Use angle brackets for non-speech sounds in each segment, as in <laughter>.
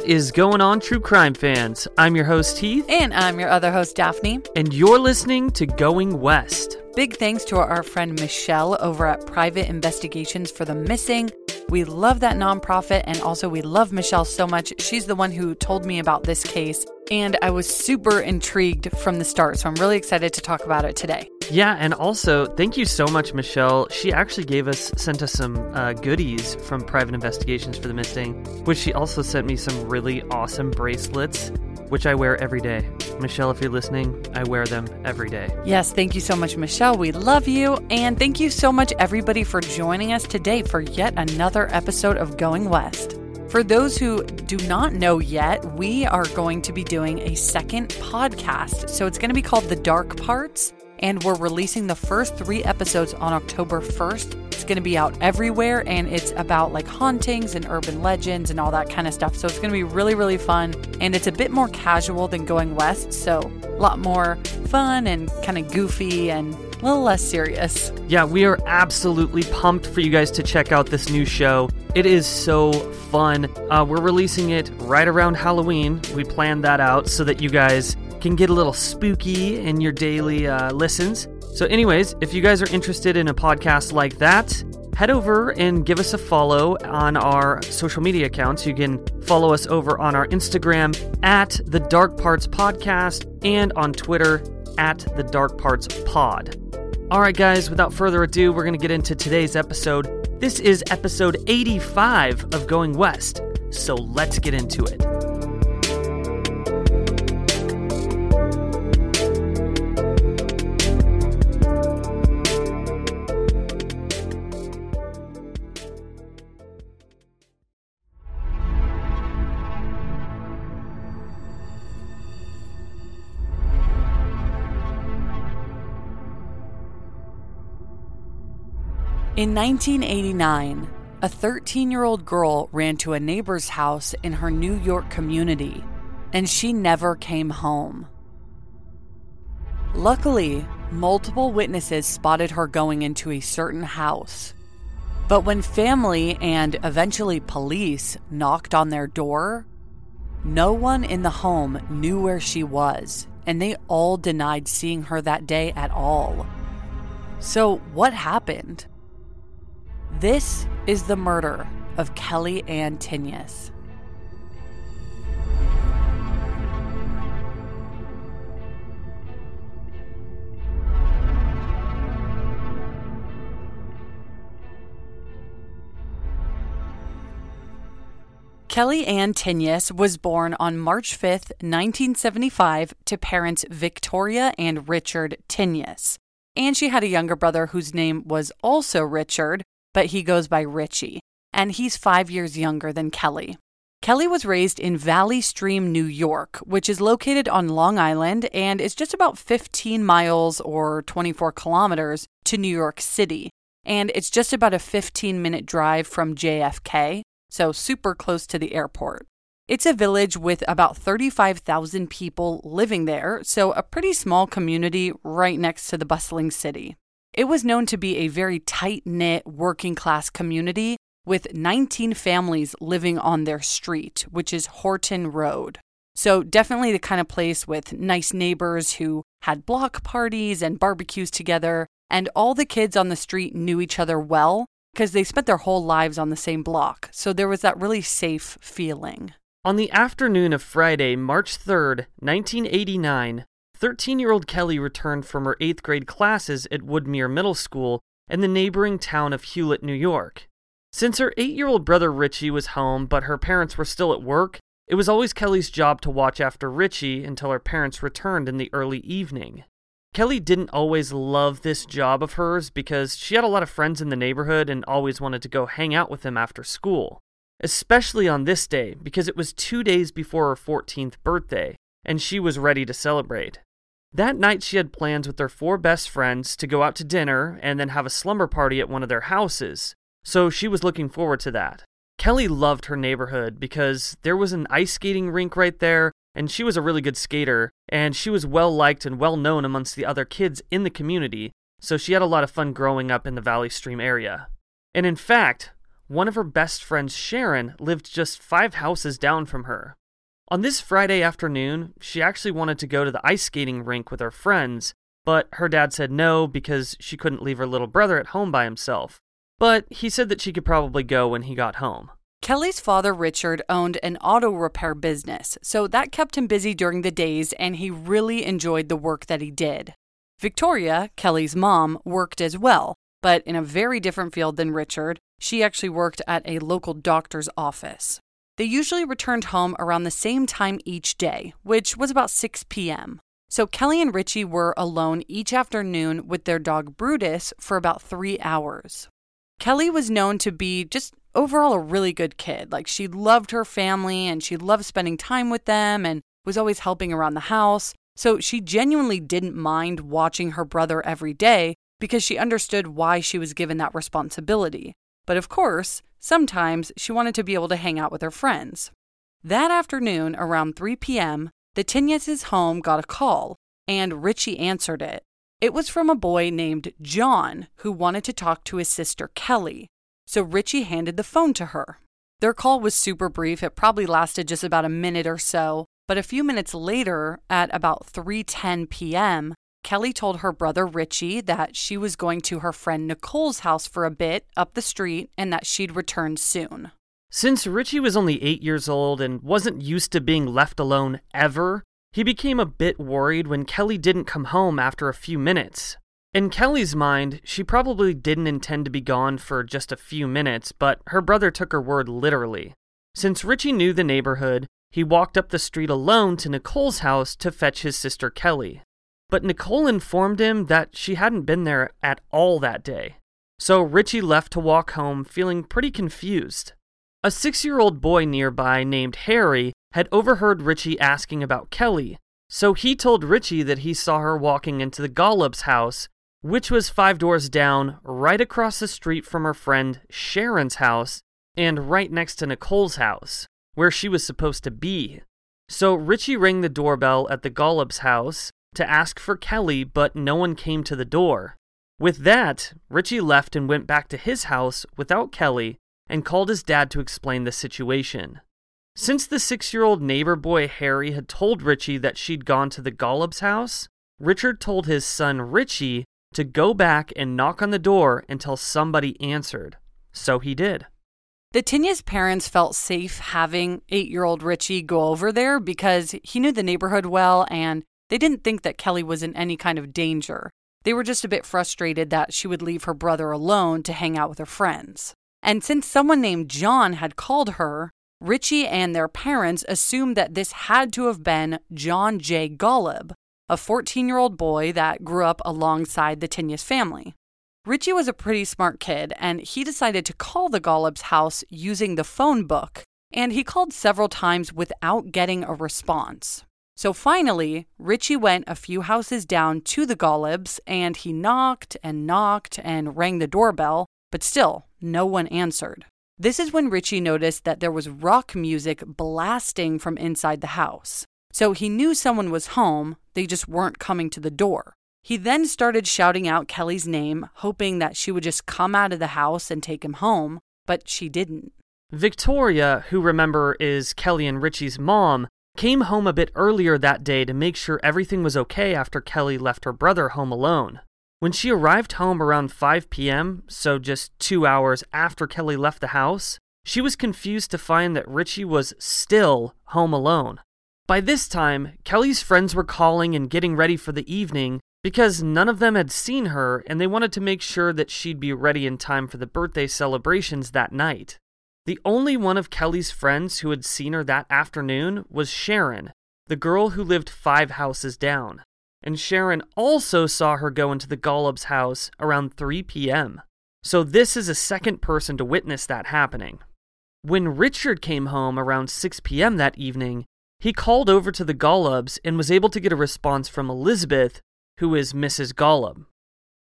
What is going on, true crime fans? I'm your host, Heath. And I'm your other host, Daphne. And you're listening to Going West. Big thanks to our friend Michelle over at Private Investigations for the Missing. We love that nonprofit, and also we love Michelle so much. She's the one who told me about this case, and I was super intrigued from the start. So I'm really excited to talk about it today. Yeah, and also thank you so much, Michelle. She actually gave us sent us some uh, goodies from Private Investigations for the Missing, which she also sent me some really awesome bracelets which I wear every day. Michelle, if you're listening, I wear them every day. Yes, thank you so much, Michelle. We love you. And thank you so much, everybody, for joining us today for yet another episode of Going West. For those who do not know yet, we are going to be doing a second podcast. So it's going to be called The Dark Parts and we're releasing the first three episodes on October 1st. It's going to be out everywhere, and it's about like hauntings and urban legends and all that kind of stuff. So it's going to be really, really fun, and it's a bit more casual than Going West, so a lot more fun and kind of goofy and a little less serious. Yeah, we are absolutely pumped for you guys to check out this new show. It is so fun. Uh, we're releasing it right around Halloween. We planned that out so that you guys can get a little spooky in your daily uh, listens. So, anyways, if you guys are interested in a podcast like that, head over and give us a follow on our social media accounts. You can follow us over on our Instagram at the Dark Parts Podcast and on Twitter at the Dark Parts Pod. All right, guys, without further ado, we're going to get into today's episode. This is episode 85 of Going West. So let's get into it. In 1989, a 13 year old girl ran to a neighbor's house in her New York community, and she never came home. Luckily, multiple witnesses spotted her going into a certain house. But when family and eventually police knocked on their door, no one in the home knew where she was, and they all denied seeing her that day at all. So, what happened? This is the murder of Kelly Ann Tinius. Kelly Ann Tinius was born on March 5th, 1975, to parents Victoria and Richard Tinius. And she had a younger brother whose name was also Richard, but he goes by Richie, and he's five years younger than Kelly. Kelly was raised in Valley Stream, New York, which is located on Long Island and is just about 15 miles or 24 kilometers to New York City. And it's just about a 15 minute drive from JFK, so super close to the airport. It's a village with about 35,000 people living there, so a pretty small community right next to the bustling city. It was known to be a very tight knit working class community with 19 families living on their street, which is Horton Road. So, definitely the kind of place with nice neighbors who had block parties and barbecues together, and all the kids on the street knew each other well because they spent their whole lives on the same block. So, there was that really safe feeling. On the afternoon of Friday, March 3rd, 1989, 13 year old Kelly returned from her 8th grade classes at Woodmere Middle School in the neighboring town of Hewlett, New York. Since her 8 year old brother Richie was home but her parents were still at work, it was always Kelly's job to watch after Richie until her parents returned in the early evening. Kelly didn't always love this job of hers because she had a lot of friends in the neighborhood and always wanted to go hang out with them after school. Especially on this day because it was two days before her 14th birthday, and she was ready to celebrate. That night, she had plans with her four best friends to go out to dinner and then have a slumber party at one of their houses, so she was looking forward to that. Kelly loved her neighborhood because there was an ice skating rink right there, and she was a really good skater, and she was well liked and well known amongst the other kids in the community, so she had a lot of fun growing up in the Valley Stream area. And in fact, one of her best friends, Sharon, lived just five houses down from her. On this Friday afternoon, she actually wanted to go to the ice skating rink with her friends, but her dad said no because she couldn't leave her little brother at home by himself. But he said that she could probably go when he got home. Kelly's father, Richard, owned an auto repair business, so that kept him busy during the days and he really enjoyed the work that he did. Victoria, Kelly's mom, worked as well, but in a very different field than Richard. She actually worked at a local doctor's office. They usually returned home around the same time each day, which was about 6 p.m. So Kelly and Richie were alone each afternoon with their dog Brutus for about three hours. Kelly was known to be just overall a really good kid. Like she loved her family and she loved spending time with them and was always helping around the house. So she genuinely didn't mind watching her brother every day because she understood why she was given that responsibility. But of course, sometimes she wanted to be able to hang out with her friends. That afternoon, around 3 p.m., the Tinius' home got a call, and Richie answered it. It was from a boy named John who wanted to talk to his sister Kelly, so Richie handed the phone to her. Their call was super brief. It probably lasted just about a minute or so, but a few minutes later, at about 3:10 p.m., Kelly told her brother Richie that she was going to her friend Nicole's house for a bit up the street and that she'd return soon. Since Richie was only eight years old and wasn't used to being left alone ever, he became a bit worried when Kelly didn't come home after a few minutes. In Kelly's mind, she probably didn't intend to be gone for just a few minutes, but her brother took her word literally. Since Richie knew the neighborhood, he walked up the street alone to Nicole's house to fetch his sister Kelly but Nicole informed him that she hadn't been there at all that day. So Richie left to walk home feeling pretty confused. A six year old boy nearby named Harry had overheard Richie asking about Kelly, so he told Richie that he saw her walking into the Golub's house, which was five doors down, right across the street from her friend Sharon's house, and right next to Nicole's house, where she was supposed to be. So Richie rang the doorbell at the Golub's house, to ask for Kelly, but no one came to the door. With that, Richie left and went back to his house without Kelly and called his dad to explain the situation. Since the six year old neighbor boy Harry had told Richie that she'd gone to the Golub's house, Richard told his son Richie to go back and knock on the door until somebody answered. So he did. The Tinius parents felt safe having eight year old Richie go over there because he knew the neighborhood well and they didn't think that Kelly was in any kind of danger. They were just a bit frustrated that she would leave her brother alone to hang out with her friends. And since someone named John had called her, Richie and their parents assumed that this had to have been John J. Golub, a 14 year old boy that grew up alongside the Tinius family. Richie was a pretty smart kid, and he decided to call the Golub's house using the phone book, and he called several times without getting a response. So finally, Richie went a few houses down to the Golubs and he knocked and knocked and rang the doorbell, but still, no one answered. This is when Richie noticed that there was rock music blasting from inside the house. So he knew someone was home, they just weren't coming to the door. He then started shouting out Kelly's name, hoping that she would just come out of the house and take him home, but she didn't. Victoria, who remember is Kelly and Richie's mom, came home a bit earlier that day to make sure everything was okay after Kelly left her brother home alone. When she arrived home around 5 p.m., so just two hours after Kelly left the house, she was confused to find that Richie was still home alone. By this time, Kelly's friends were calling and getting ready for the evening because none of them had seen her and they wanted to make sure that she'd be ready in time for the birthday celebrations that night. The only one of Kelly's friends who had seen her that afternoon was Sharon, the girl who lived five houses down. And Sharon also saw her go into the Golub's house around 3 p.m. So this is a second person to witness that happening. When Richard came home around 6 p.m. that evening, he called over to the Golubs and was able to get a response from Elizabeth, who is Mrs. Golub.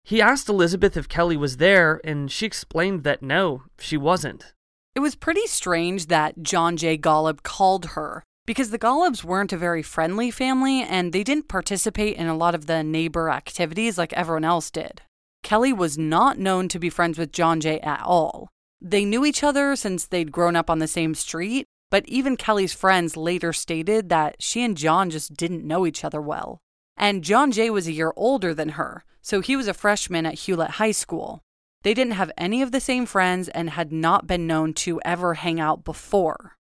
He asked Elizabeth if Kelly was there, and she explained that no, she wasn't. It was pretty strange that John J. Golub called her because the Gollubs weren't a very friendly family and they didn't participate in a lot of the neighbor activities like everyone else did. Kelly was not known to be friends with John Jay at all. They knew each other since they'd grown up on the same street, but even Kelly's friends later stated that she and John just didn't know each other well. And John Jay was a year older than her, so he was a freshman at Hewlett High School. They didn't have any of the same friends and had not been known to ever hang out before.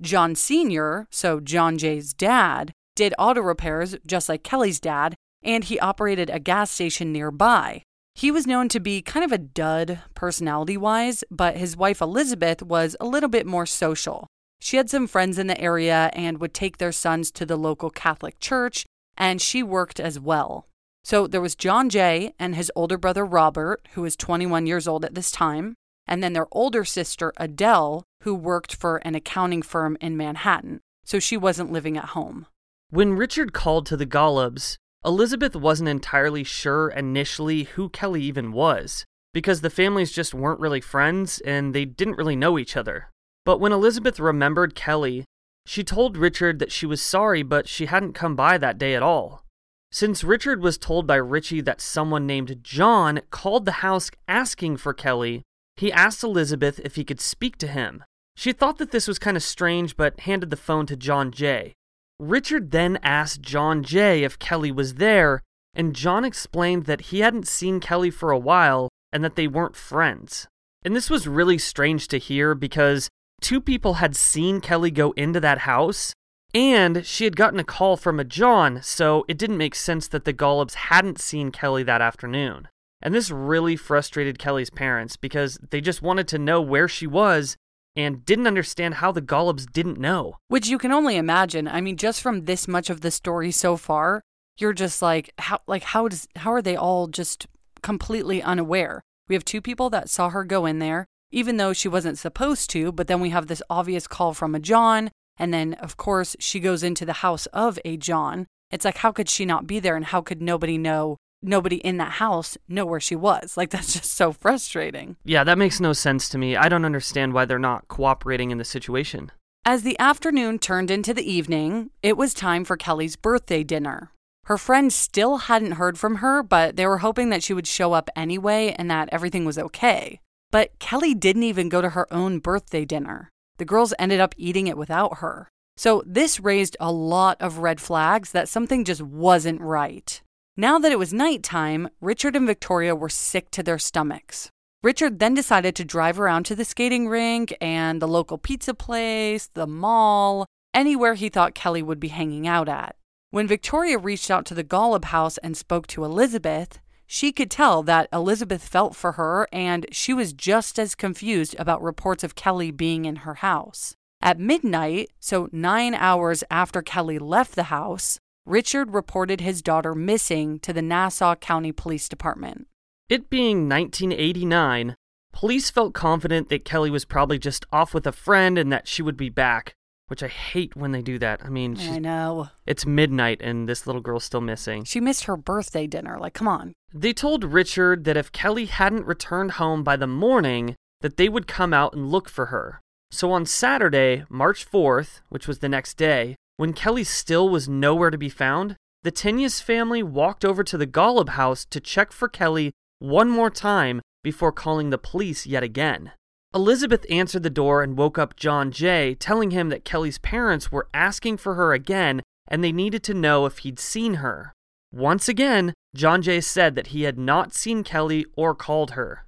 John Sr., so John Jay's dad, did auto repairs just like Kelly's dad, and he operated a gas station nearby. He was known to be kind of a dud personality wise, but his wife Elizabeth was a little bit more social. She had some friends in the area and would take their sons to the local Catholic church, and she worked as well. So there was John Jay and his older brother Robert, who was 21 years old at this time, and then their older sister Adele, who worked for an accounting firm in Manhattan. So she wasn't living at home. When Richard called to the Golubs, Elizabeth wasn't entirely sure initially who Kelly even was, because the families just weren't really friends and they didn't really know each other. But when Elizabeth remembered Kelly, she told Richard that she was sorry, but she hadn't come by that day at all. Since Richard was told by Richie that someone named John called the house asking for Kelly, he asked Elizabeth if he could speak to him. She thought that this was kind of strange, but handed the phone to John Jay. Richard then asked John Jay if Kelly was there, and John explained that he hadn't seen Kelly for a while and that they weren't friends. And this was really strange to hear because two people had seen Kelly go into that house, and she had gotten a call from a John, so it didn't make sense that the Golubs hadn't seen Kelly that afternoon. And this really frustrated Kelly's parents because they just wanted to know where she was and didn't understand how the Golubs didn't know. Which you can only imagine. I mean, just from this much of the story so far, you're just like, how like how does how are they all just completely unaware? We have two people that saw her go in there, even though she wasn't supposed to, but then we have this obvious call from a John, and then of course she goes into the house of a John. It's like how could she not be there and how could nobody know nobody in that house know where she was. <laughs> Like, that's just so frustrating. Yeah, that makes no sense to me. I don't understand why they're not cooperating in the situation. As the afternoon turned into the evening, it was time for Kelly's birthday dinner. Her friends still hadn't heard from her, but they were hoping that she would show up anyway and that everything was okay. But Kelly didn't even go to her own birthday dinner. The girls ended up eating it without her. So, this raised a lot of red flags that something just wasn't right. Now that it was nighttime, Richard and Victoria were sick to their stomachs. Richard then decided to drive around to the skating rink and the local pizza place, the mall, anywhere he thought Kelly would be hanging out at. When Victoria reached out to the Golub house and spoke to Elizabeth, she could tell that Elizabeth felt for her and she was just as confused about reports of Kelly being in her house. At midnight, so nine hours after Kelly left the house, Richard reported his daughter missing to the Nassau County Police Department. It being 1989, police felt confident that Kelly was probably just off with a friend and that she would be back, which I hate when they do that. I mean, I know. It's midnight and this little girl's still missing. She missed her birthday dinner. Like, come on. They told Richard that if Kelly hadn't returned home by the morning, that they would come out and look for her. So on Saturday, March 4th, which was the next day, when Kelly still was nowhere to be found, the Tinius family walked over to the Golub house to check for Kelly one more time before calling the police yet again. Elizabeth answered the door and woke up John Jay, telling him that Kelly's parents were asking for her again and they needed to know if he'd seen her. Once again, John Jay said that he had not seen Kelly or called her.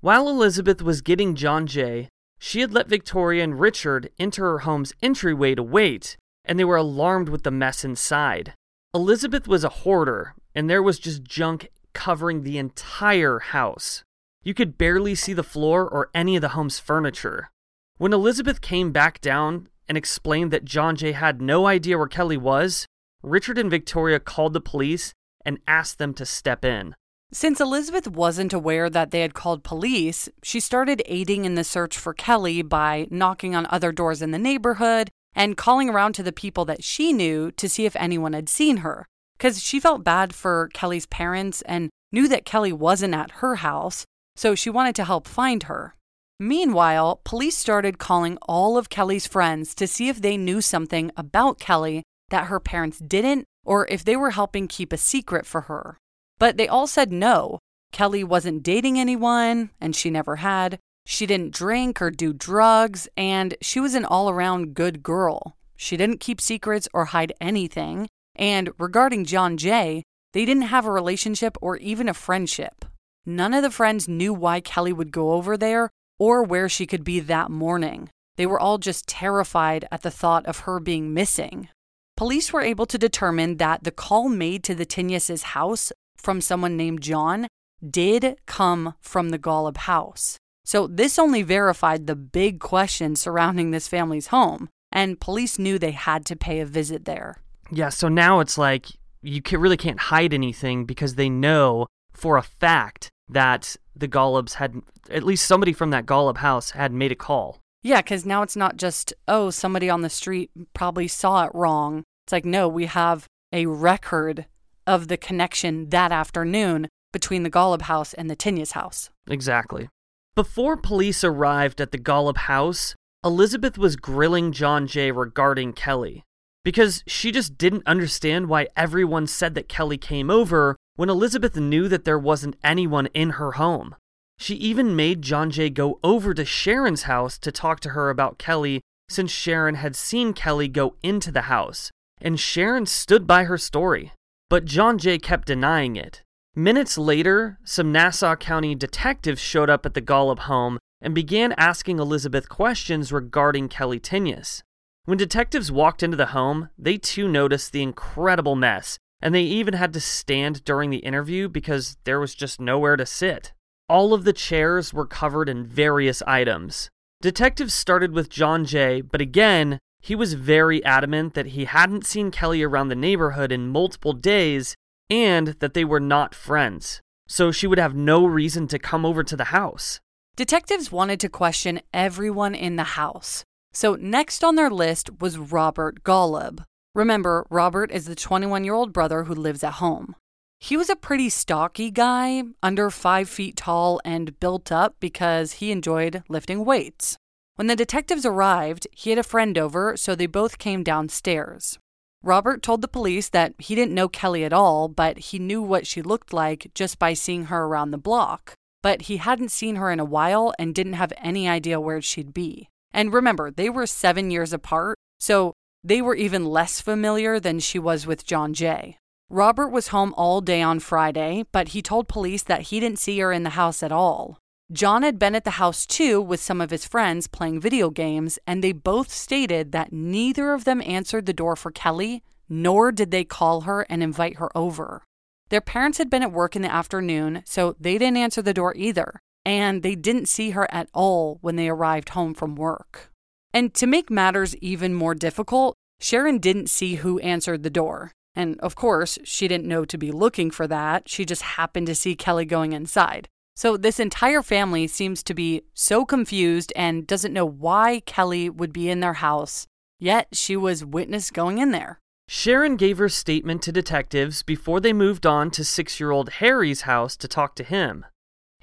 While Elizabeth was getting John Jay, she had let Victoria and Richard enter her home's entryway to wait, and they were alarmed with the mess inside. Elizabeth was a hoarder, and there was just junk covering the entire house. You could barely see the floor or any of the home's furniture. When Elizabeth came back down and explained that John Jay had no idea where Kelly was, Richard and Victoria called the police and asked them to step in. Since Elizabeth wasn't aware that they had called police, she started aiding in the search for Kelly by knocking on other doors in the neighborhood and calling around to the people that she knew to see if anyone had seen her. Because she felt bad for Kelly's parents and knew that Kelly wasn't at her house, so she wanted to help find her. Meanwhile, police started calling all of Kelly's friends to see if they knew something about Kelly that her parents didn't or if they were helping keep a secret for her. But they all said no. Kelly wasn't dating anyone, and she never had. She didn't drink or do drugs, and she was an all around good girl. She didn't keep secrets or hide anything. And regarding John Jay, they didn't have a relationship or even a friendship. None of the friends knew why Kelly would go over there or where she could be that morning. They were all just terrified at the thought of her being missing. Police were able to determine that the call made to the Tinius's house from someone named John did come from the Golub house. So this only verified the big questions surrounding this family's home, and police knew they had to pay a visit there. Yeah, so now it's like you really can't hide anything because they know for a fact that the Golubs had, at least somebody from that Golub house had made a call. Yeah, because now it's not just, oh, somebody on the street probably saw it wrong. It's like, no, we have a record of the connection that afternoon between the Golub house and the Tinius house. Exactly. Before police arrived at the Golub house, Elizabeth was grilling John Jay regarding Kelly because she just didn't understand why everyone said that Kelly came over when Elizabeth knew that there wasn't anyone in her home. She even made John Jay go over to Sharon's house to talk to her about Kelly since Sharon had seen Kelly go into the house, and Sharon stood by her story. But John Jay kept denying it. Minutes later, some Nassau County detectives showed up at the Golub home and began asking Elizabeth questions regarding Kelly Tinius. When detectives walked into the home, they too noticed the incredible mess, and they even had to stand during the interview because there was just nowhere to sit. All of the chairs were covered in various items. Detectives started with John Jay, but again, he was very adamant that he hadn't seen Kelly around the neighborhood in multiple days and that they were not friends, so she would have no reason to come over to the house. Detectives wanted to question everyone in the house. So, next on their list was Robert Golub. Remember, Robert is the 21 year old brother who lives at home. He was a pretty stocky guy, under five feet tall and built up because he enjoyed lifting weights. When the detectives arrived, he had a friend over, so they both came downstairs. Robert told the police that he didn't know Kelly at all, but he knew what she looked like just by seeing her around the block. But he hadn't seen her in a while and didn't have any idea where she'd be. And remember, they were seven years apart, so they were even less familiar than she was with John Jay. Robert was home all day on Friday, but he told police that he didn't see her in the house at all. John had been at the house too with some of his friends playing video games, and they both stated that neither of them answered the door for Kelly, nor did they call her and invite her over. Their parents had been at work in the afternoon, so they didn't answer the door either, and they didn't see her at all when they arrived home from work. And to make matters even more difficult, Sharon didn't see who answered the door. And of course, she didn't know to be looking for that. She just happened to see Kelly going inside. So this entire family seems to be so confused and doesn't know why Kelly would be in their house, yet she was witness going in there. Sharon gave her statement to detectives before they moved on to six year old Harry's house to talk to him.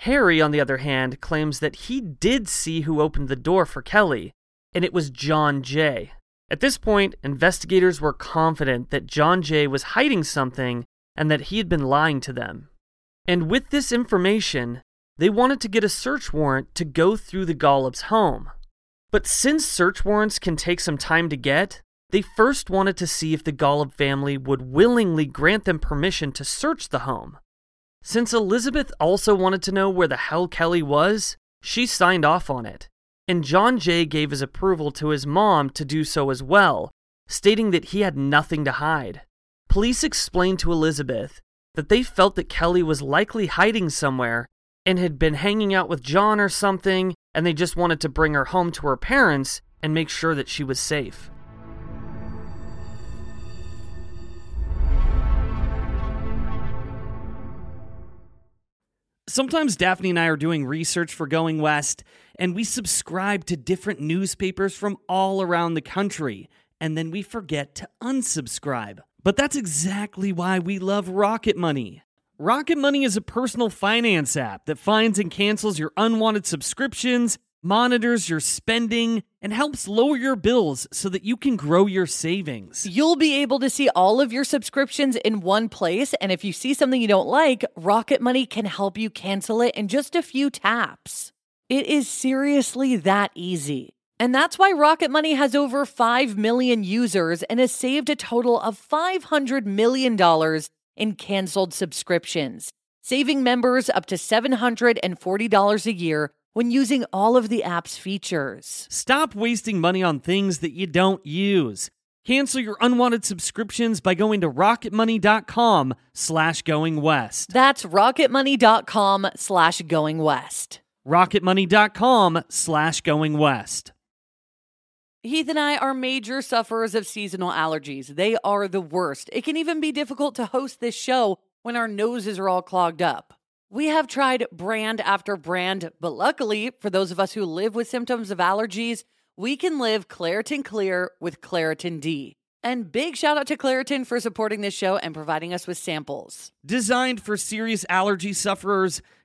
Harry, on the other hand, claims that he did see who opened the door for Kelly, and it was John Jay. At this point, investigators were confident that John Jay was hiding something and that he had been lying to them. And with this information, they wanted to get a search warrant to go through the Golub's home. But since search warrants can take some time to get, they first wanted to see if the Golub family would willingly grant them permission to search the home. Since Elizabeth also wanted to know where the hell Kelly was, she signed off on it and John Jay gave his approval to his mom to do so as well, stating that he had nothing to hide. Police explained to Elizabeth that they felt that Kelly was likely hiding somewhere and had been hanging out with John or something, and they just wanted to bring her home to her parents and make sure that she was safe. Sometimes Daphne and I are doing research for Going West, and we subscribe to different newspapers from all around the country, and then we forget to unsubscribe. But that's exactly why we love Rocket Money. Rocket Money is a personal finance app that finds and cancels your unwanted subscriptions, monitors your spending, and helps lower your bills so that you can grow your savings. You'll be able to see all of your subscriptions in one place, and if you see something you don't like, Rocket Money can help you cancel it in just a few taps. It is seriously that easy. And that's why Rocket Money has over 5 million users and has saved a total of $500 million in canceled subscriptions, saving members up to $740 a year when using all of the app's features. Stop wasting money on things that you don't use. Cancel your unwanted subscriptions by going to rocketmoney.com slash going west. That's rocketmoney.com slash going west. rocketmoney.com slash going west. Heath and I are major sufferers of seasonal allergies. They are the worst. It can even be difficult to host this show when our noses are all clogged up. We have tried brand after brand, but luckily, for those of us who live with symptoms of allergies, we can live Claritin Clear with Claritin D. And big shout out to Claritin for supporting this show and providing us with samples. Designed for serious allergy sufferers,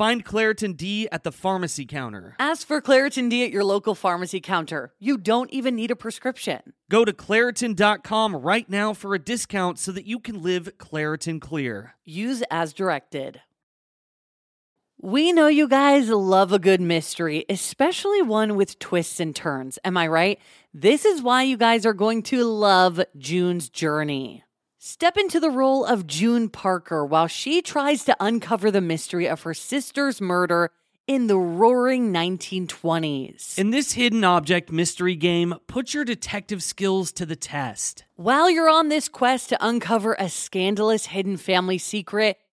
Find Claritin D at the pharmacy counter. Ask for Claritin D at your local pharmacy counter. You don't even need a prescription. Go to Claritin.com right now for a discount so that you can live Claritin Clear. Use as directed. We know you guys love a good mystery, especially one with twists and turns. Am I right? This is why you guys are going to love June's journey. Step into the role of June Parker while she tries to uncover the mystery of her sister's murder in the roaring 1920s. In this hidden object mystery game, put your detective skills to the test. While you're on this quest to uncover a scandalous hidden family secret,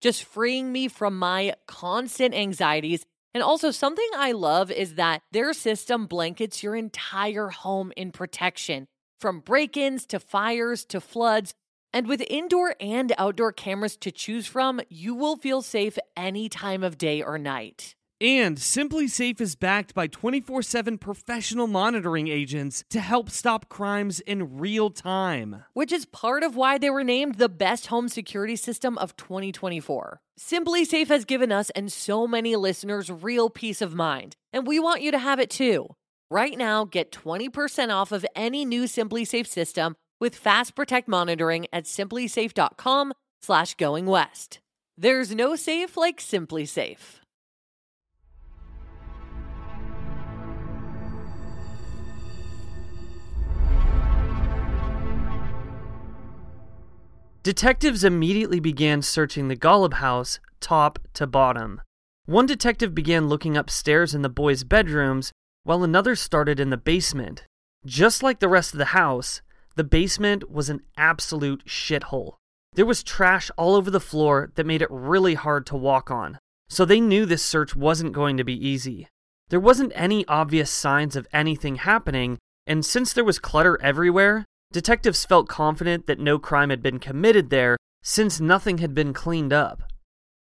just freeing me from my constant anxieties. And also, something I love is that their system blankets your entire home in protection from break ins to fires to floods. And with indoor and outdoor cameras to choose from, you will feel safe any time of day or night. And SimpliSafe is backed by 24 7 professional monitoring agents to help stop crimes in real time. Which is part of why they were named the best home security system of 2024. SimpliSafe has given us and so many listeners real peace of mind, and we want you to have it too. Right now, get 20% off of any new SimpliSafe system with Fast Protect monitoring at simplisafe.com slash going west. There's no safe like SimpliSafe. Detectives immediately began searching the Golub house top to bottom. One detective began looking upstairs in the boys' bedrooms, while another started in the basement. Just like the rest of the house, the basement was an absolute shithole. There was trash all over the floor that made it really hard to walk on, so they knew this search wasn't going to be easy. There wasn't any obvious signs of anything happening, and since there was clutter everywhere, detectives felt confident that no crime had been committed there since nothing had been cleaned up.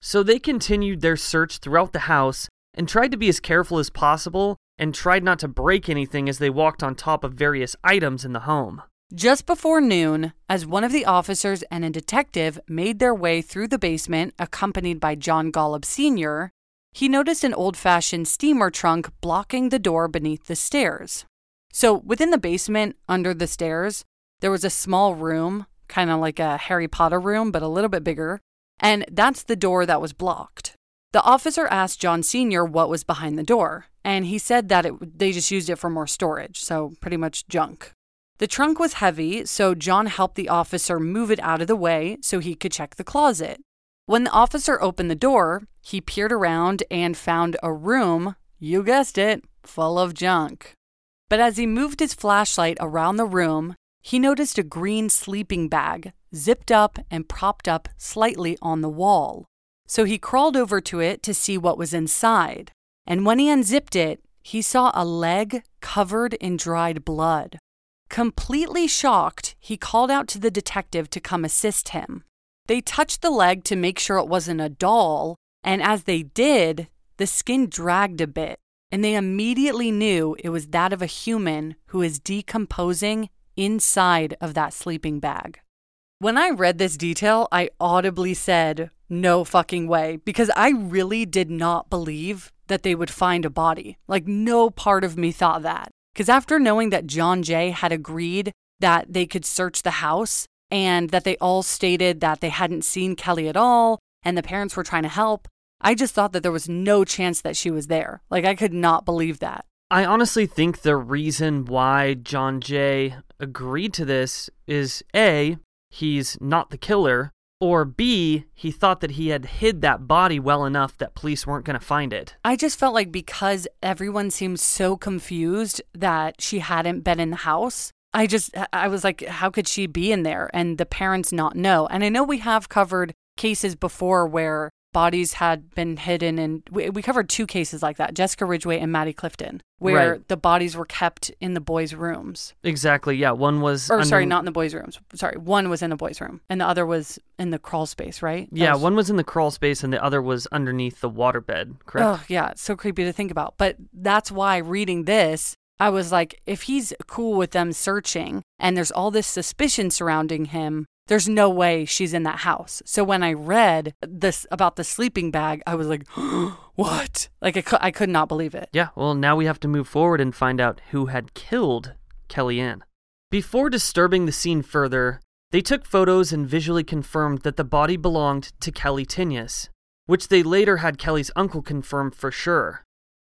So they continued their search throughout the house and tried to be as careful as possible and tried not to break anything as they walked on top of various items in the home. Just before noon, as one of the officers and a detective made their way through the basement, accompanied by John Golub Sr., he noticed an old fashioned steamer trunk blocking the door beneath the stairs. So within the basement, under the stairs, there was a small room, kind of like a Harry Potter room, but a little bit bigger. And that's the door that was blocked. The officer asked John Sr. what was behind the door, and he said that it, they just used it for more storage, so pretty much junk. The trunk was heavy, so John helped the officer move it out of the way so he could check the closet. When the officer opened the door, he peered around and found a room, you guessed it, full of junk. But as he moved his flashlight around the room, he noticed a green sleeping bag zipped up and propped up slightly on the wall. So he crawled over to it to see what was inside. And when he unzipped it, he saw a leg covered in dried blood. Completely shocked, he called out to the detective to come assist him. They touched the leg to make sure it wasn't a doll, and as they did, the skin dragged a bit, and they immediately knew it was that of a human who is decomposing inside of that sleeping bag. When I read this detail, I audibly said, no fucking way, because I really did not believe that they would find a body. Like, no part of me thought that. Because after knowing that John Jay had agreed that they could search the house and that they all stated that they hadn't seen Kelly at all and the parents were trying to help, I just thought that there was no chance that she was there. Like, I could not believe that. I honestly think the reason why John Jay agreed to this is A, he's not the killer, or B, he thought that he had hid that body well enough that police weren't going to find it. I just felt like because everyone seemed so confused that she hadn't been in the house, I just, I was like, how could she be in there and the parents not know? And I know we have covered cases before where bodies had been hidden and we, we covered two cases like that jessica ridgeway and maddie clifton where Right. the bodies were kept in the boys rooms Exactly. Yeah. One was. or sorry not in the boys rooms sorry one was in the boys room and the other was in the crawl space right That Yeah. was- One was in the crawl space and the other was underneath the waterbed. Correct. Oh, yeah, it's so creepy to think about. But that's why reading this, I was like, if he's cool with them searching and there's all this suspicion surrounding him, there's no way she's in that house. So when I read this about the sleeping bag, I was like, <gasps> what? Like I, cou- I could not believe it. Yeah, well, now we have to move forward and find out who had killed Kelly Ann. Before disturbing the scene further, they took photos and visually confirmed that the body belonged to Kelly Tinius, which they later had Kelly's uncle confirm for sure.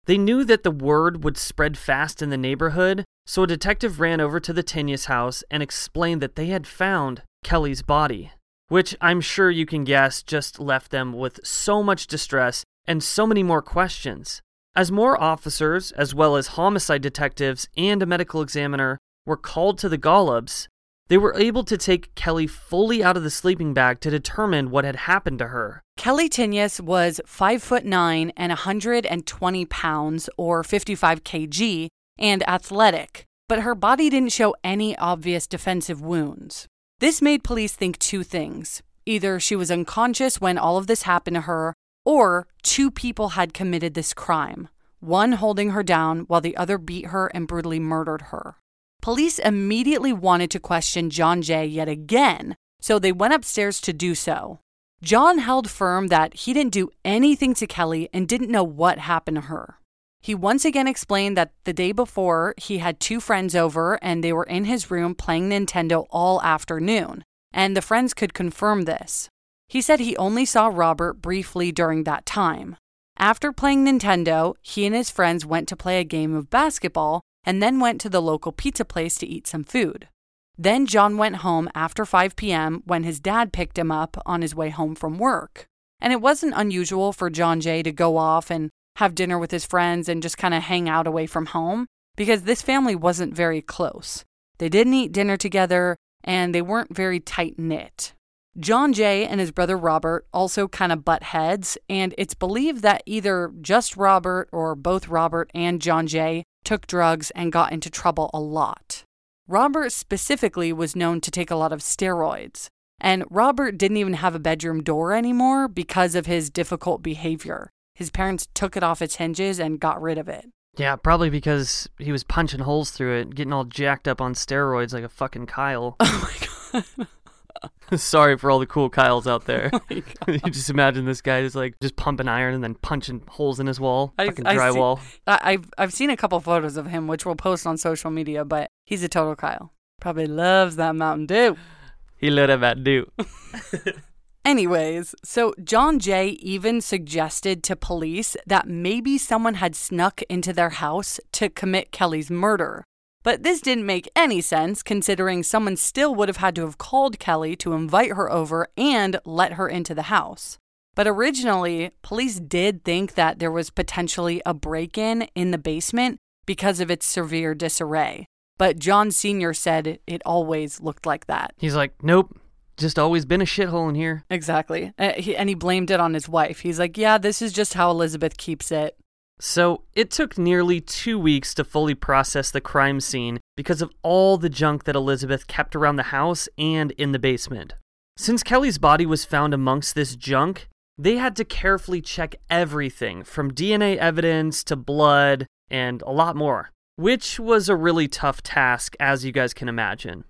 They knew that the word would spread fast in the neighborhood, so a detective ran over to the Tinius house and explained that they had found Kelly's body, which I'm sure you can guess just left them with so much distress and so many more questions. As more officers, as well as homicide detectives and a medical examiner, were called to the Golubs, they were able to take Kelly fully out of the sleeping bag to determine what had happened to her. Kelly Tinius was five foot nine and 120 pounds or 55 kg and athletic, but her body didn't show any obvious defensive wounds. This made police think two things. Either she was unconscious when all of this happened to her, or two people had committed this crime, one holding her down while the other beat her and brutally murdered her. Police immediately wanted to question John Jay yet again, so they went upstairs to do so. John held firm that he didn't do anything to Kelly and didn't know what happened to her. He once again explained that the day before he had two friends over and they were in his room playing Nintendo all afternoon, and the friends could confirm this. He said he only saw Robert briefly during that time. After playing Nintendo, he and his friends went to play a game of basketball and then went to the local pizza place to eat some food. Then John went home after 5 p.m. when his dad picked him up on his way home from work. And it wasn't unusual for John Jay to go off and have dinner with his friends and just kind of hang out away from home because this family wasn't very close. They didn't eat dinner together and they weren't very tight knit. John Jay and his brother Robert also kind of butt heads, and it's believed that either just Robert or both Robert and John Jay took drugs and got into trouble a lot. Robert specifically was known to take a lot of steroids, and Robert didn't even have a bedroom door anymore because of his difficult behavior. His parents took it off its hinges and got rid of it. Yeah, probably because he was punching holes through it, getting all jacked up on steroids like a fucking Kyle. <laughs> Oh my god. <laughs> Sorry for all the cool Kyles out there. <laughs> Oh you just imagine this guy just like just pumping iron and then punching holes in his wall, I- fucking I see- drywall. I, I've I've seen a couple photos of him, which we'll post on social media. But he's a total Kyle. Probably loves that Mountain Dew. He let him at do. Anyways, so John Jay even suggested to police that maybe someone had snuck into their house to commit Kelly's murder. But this didn't make any sense considering someone still would have had to have called Kelly to invite her over and let her into the house. But originally, police did think that there was potentially a break in in the basement because of its severe disarray. But John Sr. said it always looked like that. He's like, nope, just always been a shithole in here. Exactly. Uh, he, and he blamed it on his wife. He's like, yeah, this is just how Elizabeth keeps it. So it took nearly two weeks to fully process the crime scene because of all the junk that Elizabeth kept around the house and in the basement. Since Kelly's body was found amongst this junk, they had to carefully check everything from DNA evidence to blood and a lot more, which was a really tough task, as you guys can imagine.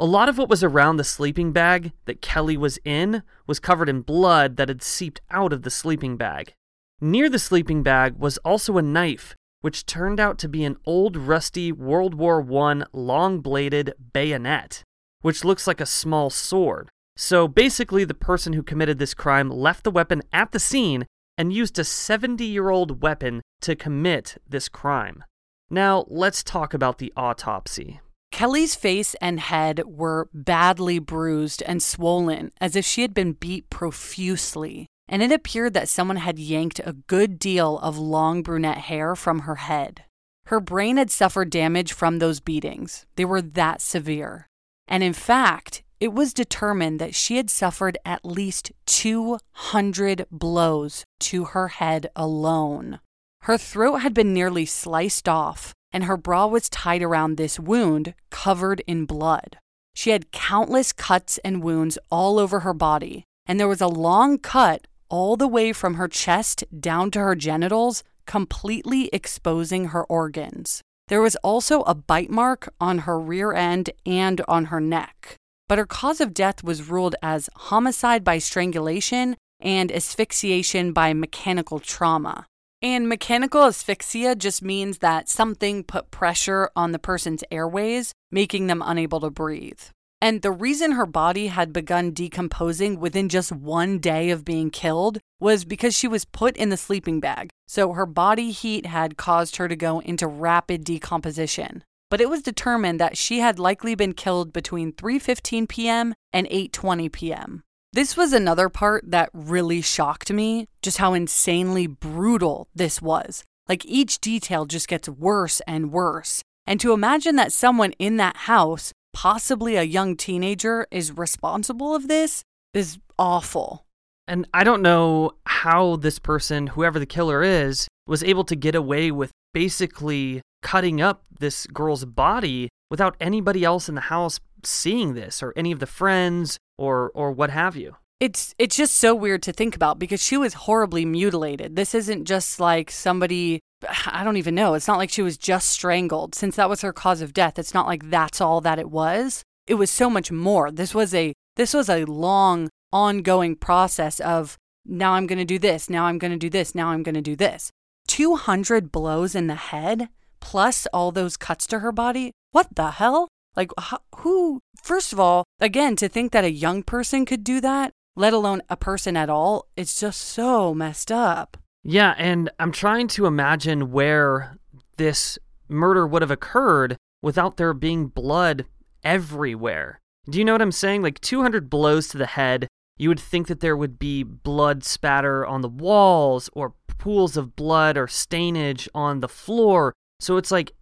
A lot of what was around the sleeping bag that Kelly was in was covered in blood that had seeped out of the sleeping bag. Near the sleeping bag was also a knife, which turned out to be an old rusty World War I long bladed bayonet, which looks like a small sword. So basically, the person who committed this crime left the weapon at the scene and used a 70 year old weapon to commit this crime. Now, let's talk about the autopsy. Kelly's face and head were badly bruised and swollen as if she had been beat profusely, and it appeared that someone had yanked a good deal of long brunette hair from her head. Her brain had suffered damage from those beatings. They were that severe. And in fact, it was determined that she had suffered at least 200 blows to her head alone. Her throat had been nearly sliced off, and her bra was tied around this wound, covered in blood. She had countless cuts and wounds all over her body, and there was a long cut all the way from her chest down to her genitals, completely exposing her organs. There was also a bite mark on her rear end and on her neck. But her cause of death was ruled as homicide by strangulation and asphyxiation by mechanical trauma. And mechanical asphyxia just means that something put pressure on the person's airways, making them unable to breathe. And the reason her body had begun decomposing within just one day of being killed was because she was put in the sleeping bag. So her body heat had caused her to go into rapid decomposition. But it was determined that she had likely been killed between 3:15 p.m. and 8:20 p.m. This was another part that really shocked me, just how insanely brutal this was. Like each detail just gets worse and worse. And to imagine that someone in that house, possibly a young teenager, is responsible of this is awful. And I don't know how this person, whoever the killer is, was able to get away with basically cutting up this girl's body without anybody else in the house seeing this or any of the friends or or what have you. It's it's just so weird to think about because she was horribly mutilated. This isn't just like somebody I don't even know. It's not like she was just strangled since that was her cause of death. It's not like that's all that it was. It was so much more. This was a this was a long ongoing process of now I'm going to do this, now I'm going to do this, now I'm going to do this. 200 blows in the head plus all those cuts to her body. What the hell? Like who first of all, again to think that a young person could do that let alone a person at all, it's just so messed up. Yeah, and I'm trying to imagine where this murder would have occurred without there being blood everywhere. Do you know what I'm saying? Like 200 blows to the head, you would think that there would be blood spatter on the walls or pools of blood or stainage on the floor. So it's like,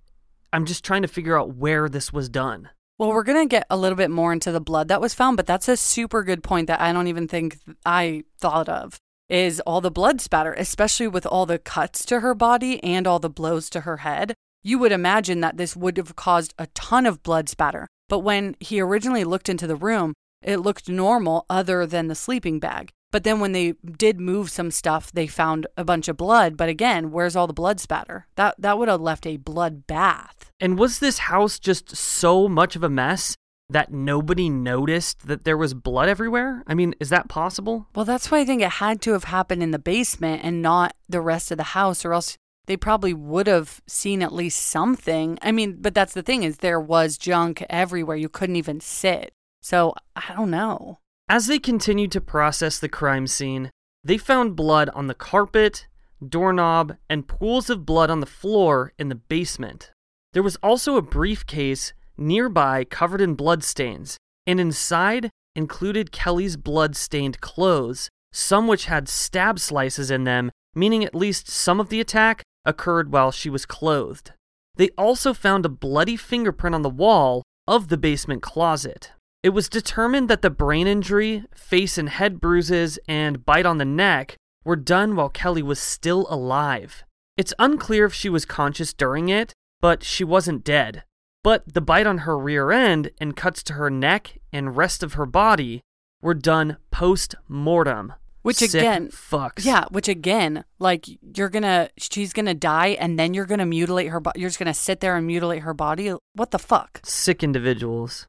I'm just trying to figure out where this was done. Well, we're going to get a little bit more into the blood that was found, but that's a super good point that I don't even think I thought of. Is all the blood spatter, especially with all the cuts to her body and all the blows to her head. You would imagine that this would have caused a ton of blood spatter. But when he originally looked into the room, it looked normal other than the sleeping bag. But then when they did move some stuff, they found a bunch of blood. But again, where's all the blood spatter? That that would have left a blood bath. And was this house just so much of a mess that nobody noticed that there was blood everywhere? I mean, is that possible? Well, that's why I think it had to have happened in the basement and not the rest of the house, or else they probably would have seen at least something. I mean, but that's the thing is there was junk everywhere. You couldn't even sit. So I don't know. As they continued to process the crime scene, they found blood on the carpet, doorknob, and pools of blood on the floor in the basement. There was also a briefcase nearby covered in bloodstains, and inside included Kelly's blood stained clothes, some which had stab slices in them, meaning at least some of the attack occurred while she was clothed. They also found a bloody fingerprint on the wall of the basement closet. It was determined that the brain injury, face and head bruises, and bite on the neck were done while Kelly was still alive. It's unclear if she was conscious during it, but she wasn't dead. But the bite on her rear end and cuts to her neck and rest of her body were done post mortem. Which Sick again, fucks. yeah, which again, like you're gonna, she's gonna die and then you're gonna mutilate her body. You're just gonna sit there and mutilate her body. What the fuck? sick individuals.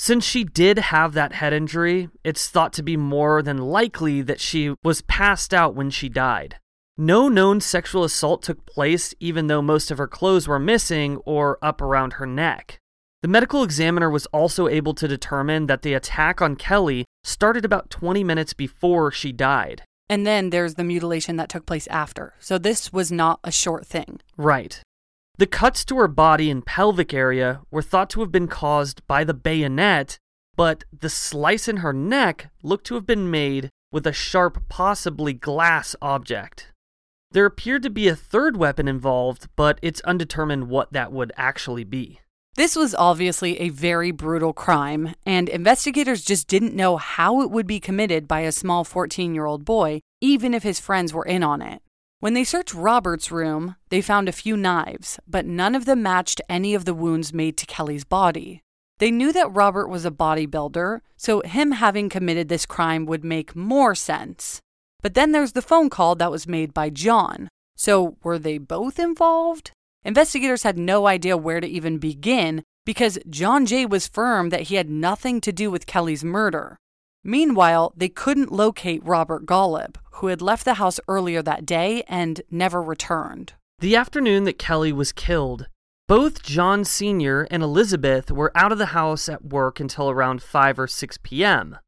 Since she did have that head injury, it's thought to be more than likely that she was passed out when she died. No known sexual assault took place, even though most of her clothes were missing or up around her neck. The medical examiner was also able to determine that the attack on Kelly started about 20 minutes before she died. And then there's the mutilation that took place after. So this was not a short thing. Right. The cuts to her body and pelvic area were thought to have been caused by the bayonet, but the slice in her neck looked to have been made with a sharp, possibly glass object. There appeared to be a third weapon involved, but it's undetermined what that would actually be. This was obviously a very brutal crime, and investigators just didn't know how it would be committed by a small 14 year old boy, even if his friends were in on it. When they searched Robert's room, they found a few knives, but none of them matched any of the wounds made to Kelly's body. They knew that Robert was a bodybuilder, so him having committed this crime would make more sense. But then there's the phone call that was made by John. So were they both involved? Investigators had no idea where to even begin because John Jay was firm that he had nothing to do with Kelly's murder. Meanwhile, they couldn't locate Robert Golub, who had left the house earlier that day and never returned. The afternoon that Kelly was killed, both John Sr. and Elizabeth were out of the house at work until around 5 or 6 p.m.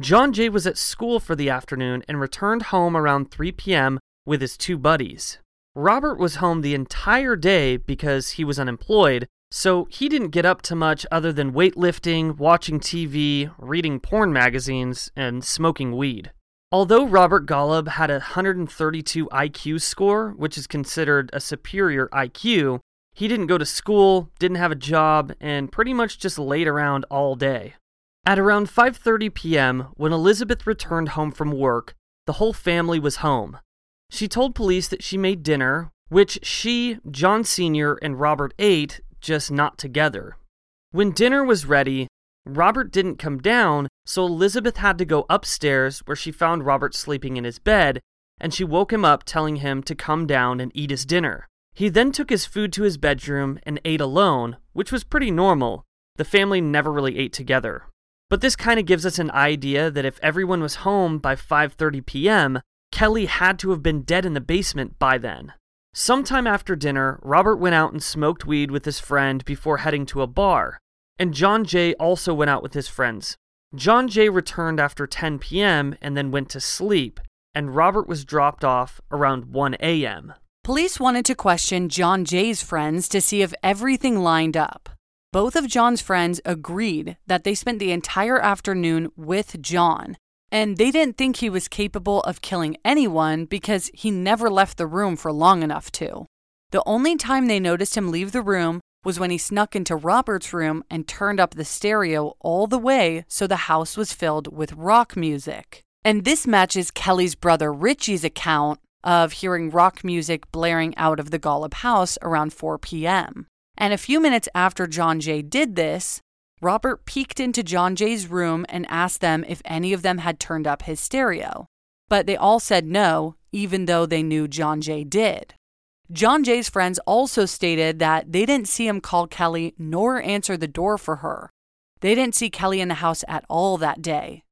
John Jay was at school for the afternoon and returned home around 3 p.m. with his two buddies. Robert was home the entire day because he was unemployed, so he didn't get up to much other than weightlifting, watching TV, reading porn magazines, and smoking weed. Although Robert Golub had a 132 IQ score, which is considered a superior IQ, he didn't go to school, didn't have a job, and pretty much just laid around all day. At around 5:30 p.m., when Elizabeth returned home from work, the whole family was home. She told police that she made dinner, which she, John Sr., and Robert ate, just not together. When dinner was ready, Robert didn't come down, so Elizabeth had to go upstairs where she found Robert sleeping in his bed, and she woke him up telling him to come down and eat his dinner. He then took his food to his bedroom and ate alone, which was pretty normal. The family never really ate together. But this kind of gives us an idea that if everyone was home by 5:30 p.m., Kelly had to have been dead in the basement by then. Sometime after dinner, Robert went out and smoked weed with his friend before heading to a bar, and John Jay also went out with his friends. John Jay returned after 10 p.m. and then went to sleep, and Robert was dropped off around 1 a.m. Police wanted to question John Jay's friends to see if everything lined up. Both of John's friends agreed that they spent the entire afternoon with John, and they didn't think he was capable of killing anyone because he never left the room for long enough to. The only time they noticed him leave the room was when he snuck into Robert's room and turned up the stereo all the way so the house was filled with rock music. And this matches Kelly's brother Richie's account of hearing rock music blaring out of the Golub house around 4 p.m. And a few minutes after John Jay did this, Robert peeked into John Jay's room and asked them if any of them had turned up his stereo. But they all said no, even though they knew John Jay did. John Jay's friends also stated that they didn't see him call Kelly nor answer the door for her. they didn't see Kelly in the house at all that day.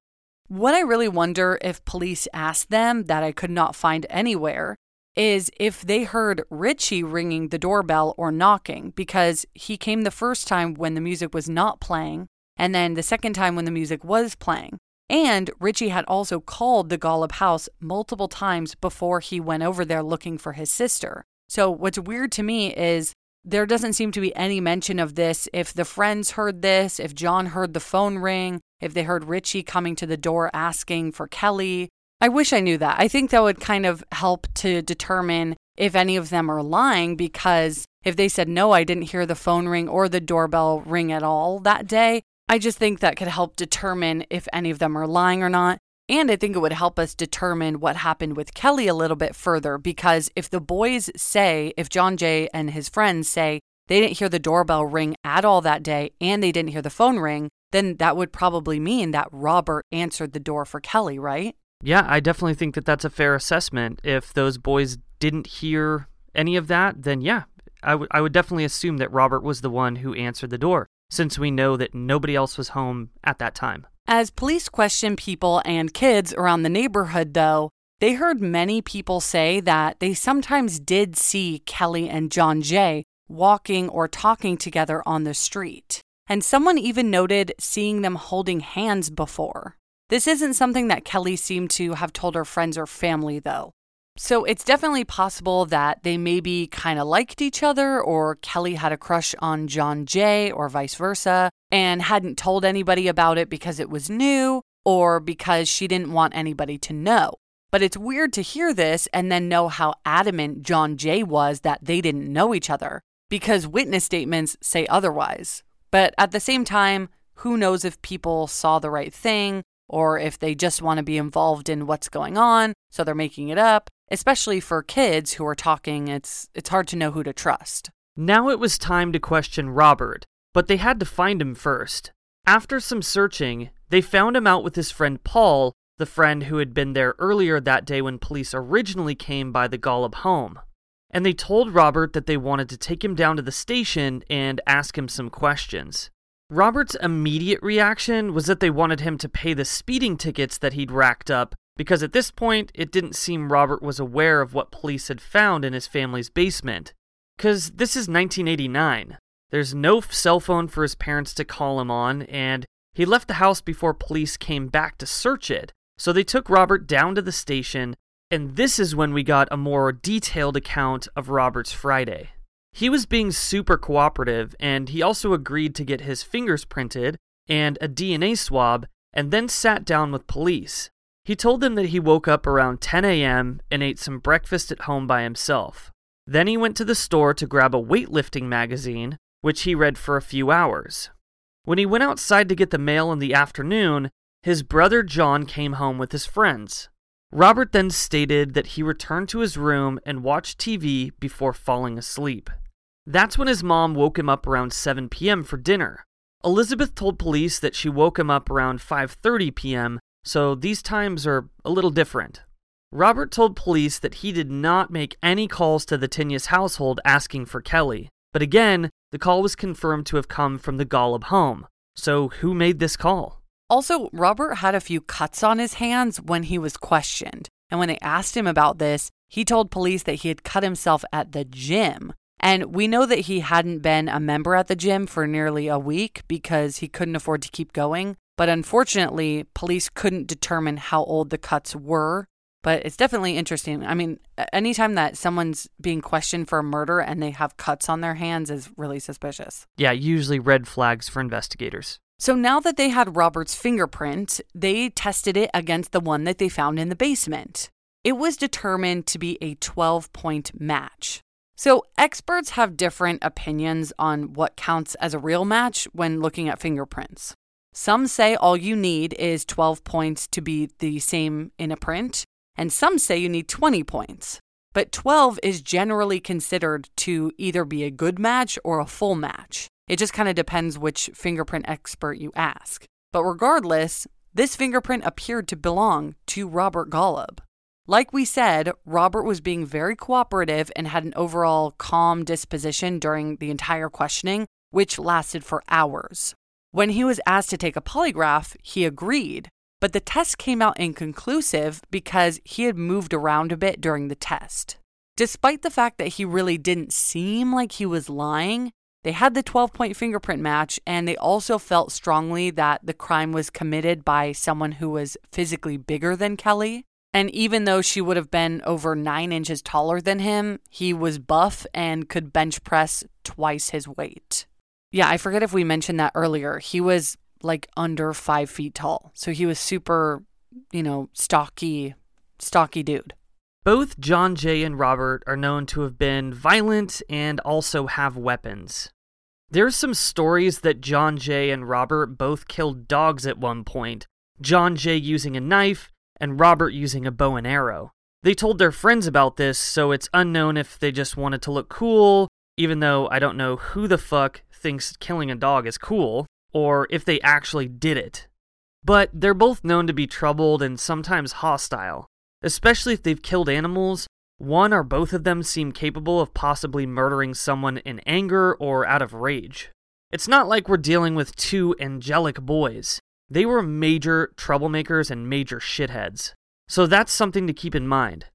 What I really wonder if police asked them that I could not find anywhere is if they heard Richie ringing the doorbell or knocking because he came the first time when the music was not playing and then the second time when the music was playing. And Richie had also called the Golub house multiple times before he went over there looking for his sister. So, what's weird to me is there doesn't seem to be any mention of this. If the friends heard this, if John heard the phone ring, if they heard Richie coming to the door asking for Kelly, I wish I knew that. I think that would kind of help to determine if any of them are lying because if they said, no, I didn't hear the phone ring or the doorbell ring at all that day, I just think that could help determine if any of them are lying or not. And I think it would help us determine what happened with Kelly a little bit further because if the boys say, if John Jay and his friends say they didn't hear the doorbell ring at all that day and they didn't hear the phone ring, then that would probably mean that Robert answered the door for Kelly, right? Yeah, I definitely think that that's a fair assessment. If those boys didn't hear any of that, then yeah, I, w- I would definitely assume that Robert was the one who answered the door, since we know that nobody else was home at that time. As police questioned people and kids around the neighborhood, though, they heard many people say that they sometimes did see Kelly and John Jay walking or talking together on the street. And someone even noted seeing them holding hands before. This isn't something that Kelly seemed to have told her friends or family, though. So it's definitely possible that they maybe kind of liked each other, or Kelly had a crush on John Jay, or vice versa, and hadn't told anybody about it because it was new, or because she didn't want anybody to know. But it's weird to hear this and then know how adamant John Jay was that they didn't know each other, because witness statements say otherwise. But at the same time, who knows if people saw the right thing or if they just want to be involved in what's going on, so they're making it up. Especially for kids who are talking, it's it's hard to know who to trust. Now it was time to question Robert, but they had to find him first. After some searching, they found him out with his friend Paul, the friend who had been there earlier that day when police originally came by the Golub home. And they told Robert that they wanted to take him down to the station and ask him some questions. Robert's immediate reaction was that they wanted him to pay the speeding tickets that he'd racked up, because at this point, it didn't seem Robert was aware of what police had found in his family's basement. Because this is 1989. There's no cell phone for his parents to call him on, and he left the house before police came back to search it. So they took Robert down to the station, and this is when we got a more detailed account of Robert's Friday. He was being super cooperative, and he also agreed to get his fingers printed and a DNA swab, and then sat down with police. He told them that he woke up around 10 a.m. and ate some breakfast at home by himself. Then he went to the store to grab a weightlifting magazine, which he read for a few hours. When he went outside to get the mail in the afternoon, his brother John came home with his friends. Robert then stated that he returned to his room and watched TV before falling asleep. That's when his mom woke him up around 7 p.m. for dinner. Elizabeth told police that she woke him up around 5:30 p.m., so these times are a little different. Robert told police that he did not make any calls to the Tinius household asking for Kelly. But again, the call was confirmed to have come from the Golub home. So who made this call? Also, Robert had a few cuts on his hands when he was questioned. And when they asked him about this, he told police that he had cut himself at the gym. And we know that he hadn't been a member at the gym for nearly a week because he couldn't afford to keep going. But unfortunately, police couldn't determine how old the cuts were. But it's definitely interesting. I mean, anytime that someone's being questioned for a murder and they have cuts on their hands is really suspicious. Yeah, usually red flags for investigators. So now that they had Robert's fingerprint, they tested it against the one that they found in the basement. It was determined to be a 12 point match. So, experts have different opinions on what counts as a real match when looking at fingerprints. Some say all you need is 12 points to be the same in a print, and some say you need 20 points. But 12 is generally considered to either be a good match or a full match. It just kind of depends which fingerprint expert you ask. But regardless, this fingerprint appeared to belong to Robert Golub. Like we said, Robert was being very cooperative and had an overall calm disposition during the entire questioning, which lasted for hours. When he was asked to take a polygraph, he agreed, but the test came out inconclusive because he had moved around a bit during the test. Despite the fact that he really didn't seem like he was lying, they had the 12 point fingerprint match, and they also felt strongly that the crime was committed by someone who was physically bigger than Kelly. And even though she would have been over nine inches taller than him, he was buff and could bench press twice his weight. Yeah, I forget if we mentioned that earlier. He was like under five feet tall. So he was super, you know, stocky, stocky dude. Both John Jay and Robert are known to have been violent and also have weapons. There's some stories that John Jay and Robert both killed dogs at one point, John Jay using a knife and Robert using a bow and arrow. They told their friends about this, so it's unknown if they just wanted to look cool, even though I don't know who the fuck thinks killing a dog is cool, or if they actually did it. But they're both known to be troubled and sometimes hostile especially if they've killed animals. One or both of them seem capable of possibly murdering someone in anger or out of rage. It's not like we're dealing with two angelic boys. They were major troublemakers and major shitheads. So that's something to keep in mind.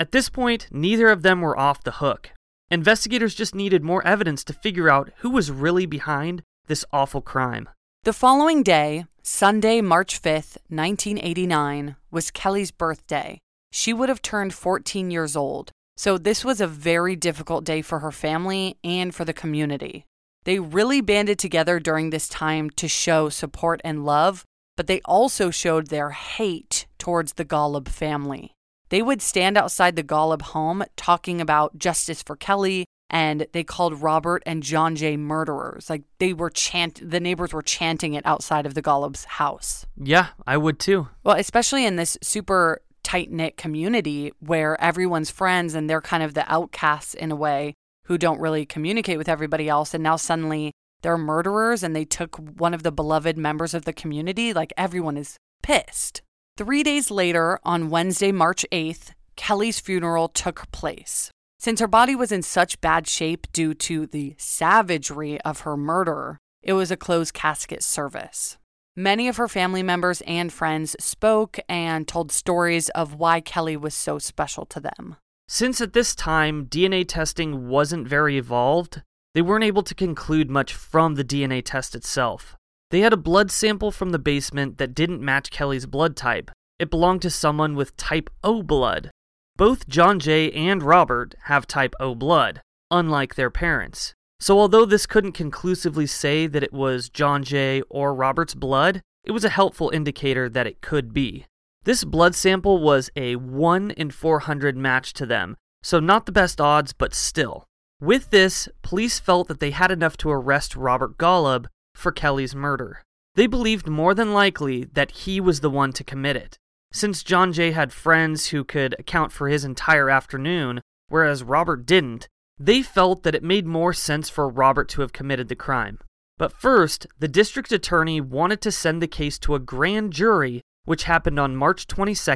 At this point, neither of them were off the hook. Investigators just needed more evidence to figure out who was really behind this awful crime. The following day, Sunday, March 5th, 1989, was Kelly's birthday, she would have turned 14 years old. So this was a very difficult day for her family and for the community. They really banded together during this time to show support and love, but they also showed their hate towards the Golub family. They would stand outside the Golub home talking about justice for Kelly, and they called Robert and John Jay murderers. Like they were chant the neighbors were chanting it outside of the Golub's house. Yeah, I would too. Well, especially in this super tight knit community where everyone's friends and they're kind of the outcasts in a way who don't really communicate with everybody else. And now suddenly they're murderers and they took one of the beloved members of the community. Like everyone is pissed. Three days later, on Wednesday, March 8th, Kelly's funeral took place. Since her body was in such bad shape due to the savagery of her murder, it was a closed casket service. Many of her family members and friends spoke and told stories of why Kelly was so special to them. Since at this time DNA testing wasn't very evolved, they weren't able to conclude much from the DNA test itself. They had a blood sample from the basement that didn't match Kelly's blood type. It belonged to someone with type O blood. Both John Jay and Robert have type O blood, unlike their parents. So, although this couldn't conclusively say that it was John Jay or Robert's blood, it was a helpful indicator that it could be. This blood sample was a 1 in 400 match to them, so not the best odds, but still. With this, police felt that they had enough to arrest Robert Golub for Kelly's murder. They believed more than likely that he was the one to commit it. Since John Jay had friends who could account for his entire afternoon, whereas Robert didn't, they felt that it made more sense for Robert to have committed the crime. But first, the district attorney wanted to send the case to a grand jury, which happened on March 22,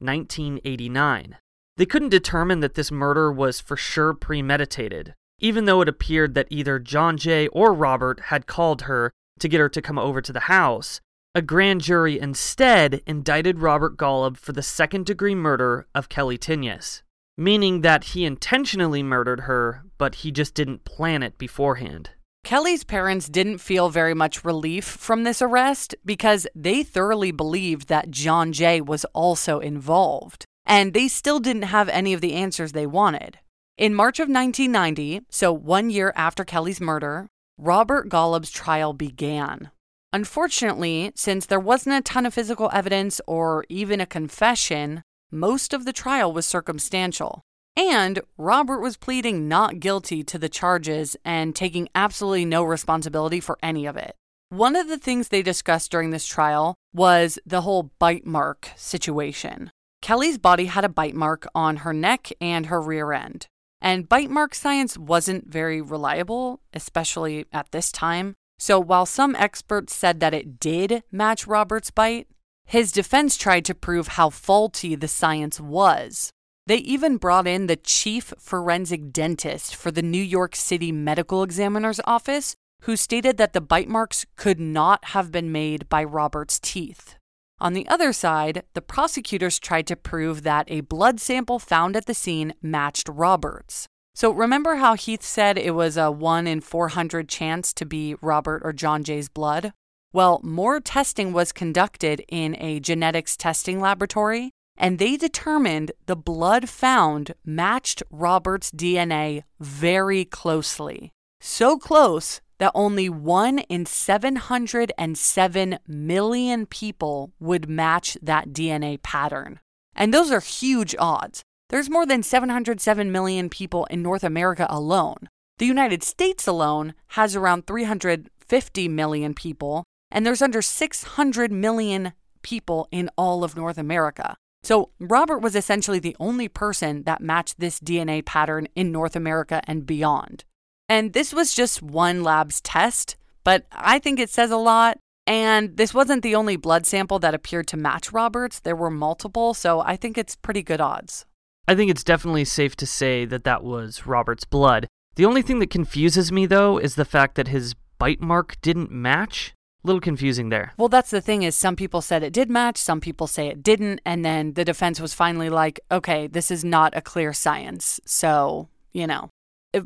1989. They couldn't determine that this murder was for sure premeditated, even though it appeared that either John Jay or Robert had called her to get her to come over to the house. A grand jury instead indicted Robert Golub for the second degree murder of Kelly Tinius meaning that he intentionally murdered her, but he just didn't plan it beforehand. Kelly's parents didn't feel very much relief from this arrest because they thoroughly believed that John Jay was also involved, and they still didn't have any of the answers they wanted. In March of 1990, so one year after Kelly's murder, Robert Golub's trial began. Unfortunately, since there wasn't a ton of physical evidence or even a confession, most of the trial was circumstantial. And Robert was pleading not guilty to the charges and taking absolutely no responsibility for any of it. One of the things they discussed during this trial was the whole bite mark situation. Kelly's body had a bite mark on her neck and her rear end. And bite mark science wasn't very reliable, especially at this time. So while some experts said that it did match Robert's bite, his defense tried to prove how faulty the science was. They even brought in the chief forensic dentist for the New York City Medical Examiner's Office who stated that the bite marks could not have been made by Robert's teeth. On the other side, the prosecutors tried to prove that a blood sample found at the scene matched Robert's. So remember how Heath said it was a 1 in 400 chance to be Robert or John Jay's blood? Well, more testing was conducted in a genetics testing laboratory, and they determined the blood found matched Robert's DNA very closely. So close that only 1 in 707 million people would match that DNA pattern. And those are huge odds. There's more than 707 million people in North America alone. The United States alone has around 350 million people, and there's under 600 million people in all of North America. So, Robert was essentially the only person that matched this DNA pattern in North America and beyond. And this was just one lab's test, but I think it says a lot. And this wasn't the only blood sample that appeared to match Robert's, there were multiple, so I think it's pretty good odds. I think it's definitely safe to say that that was Robert's blood. The only thing that confuses me, though, is the fact that his bite mark didn't match. A little confusing there. Well, that's the thing is some people said it did match, some people say it didn't, and then the defense was finally like, okay, this is not a clear science. So, you know.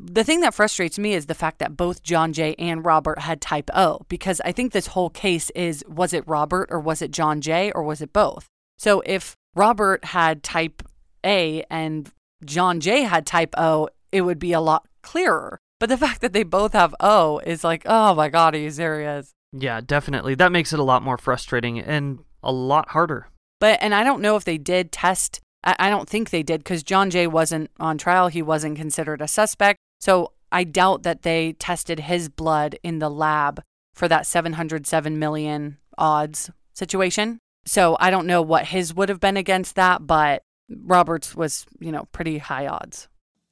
The thing that frustrates me is the fact that both John Jay and Robert had type O, because I think this whole case is was it Robert or was it John Jay or was it both? So if Robert had type A and John Jay had type O, it would be a lot clearer. But the <laughs> fact that they both have O is like, oh my God, are you serious? Yeah, definitely. That makes it a lot more frustrating and a lot harder. But, and I don't know if they did test I, I don't think they did because John Jay wasn't on trial. He wasn't considered a suspect. So I doubt that they tested his blood in the lab for that 707 million odds situation. So I don't know what his would have been against that, but Roberts was, you know, pretty high odds.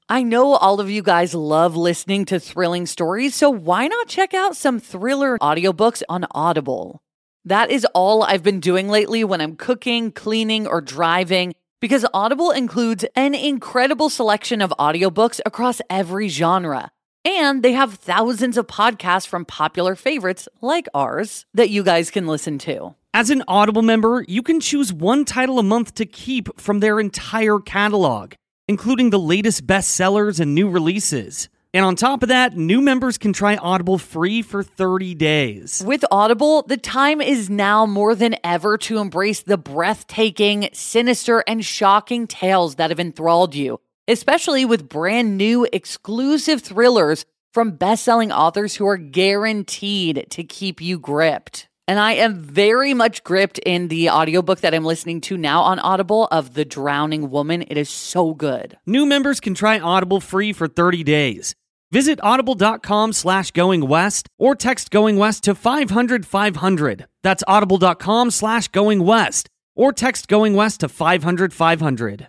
I know all of you guys love listening to thrilling stories, so why not check out some thriller audiobooks on Audible? That is all I've been doing lately when I'm cooking, cleaning, or driving because Audible includes an incredible selection of audiobooks across every genre. And they have thousands of podcasts from popular favorites like ours that you guys can listen to. As an Audible member, you can choose one title a month to keep from their entire catalog, including the latest bestsellers and new releases. And on top of that, new members can try Audible free for 30 days. With Audible, the time is now more than ever to embrace the breathtaking, sinister, and shocking tales that have enthralled you, especially with brand new exclusive thrillers from best-selling authors who are guaranteed to keep you gripped. And I am very much gripped in the audiobook that I'm listening to now on Audible of The Drowning Woman. It is so good. New members can try Audible free for 30 days. Visit audible.com slash going west or text going west to 500 500. That's audible.com slash going west or text going west to 500 500.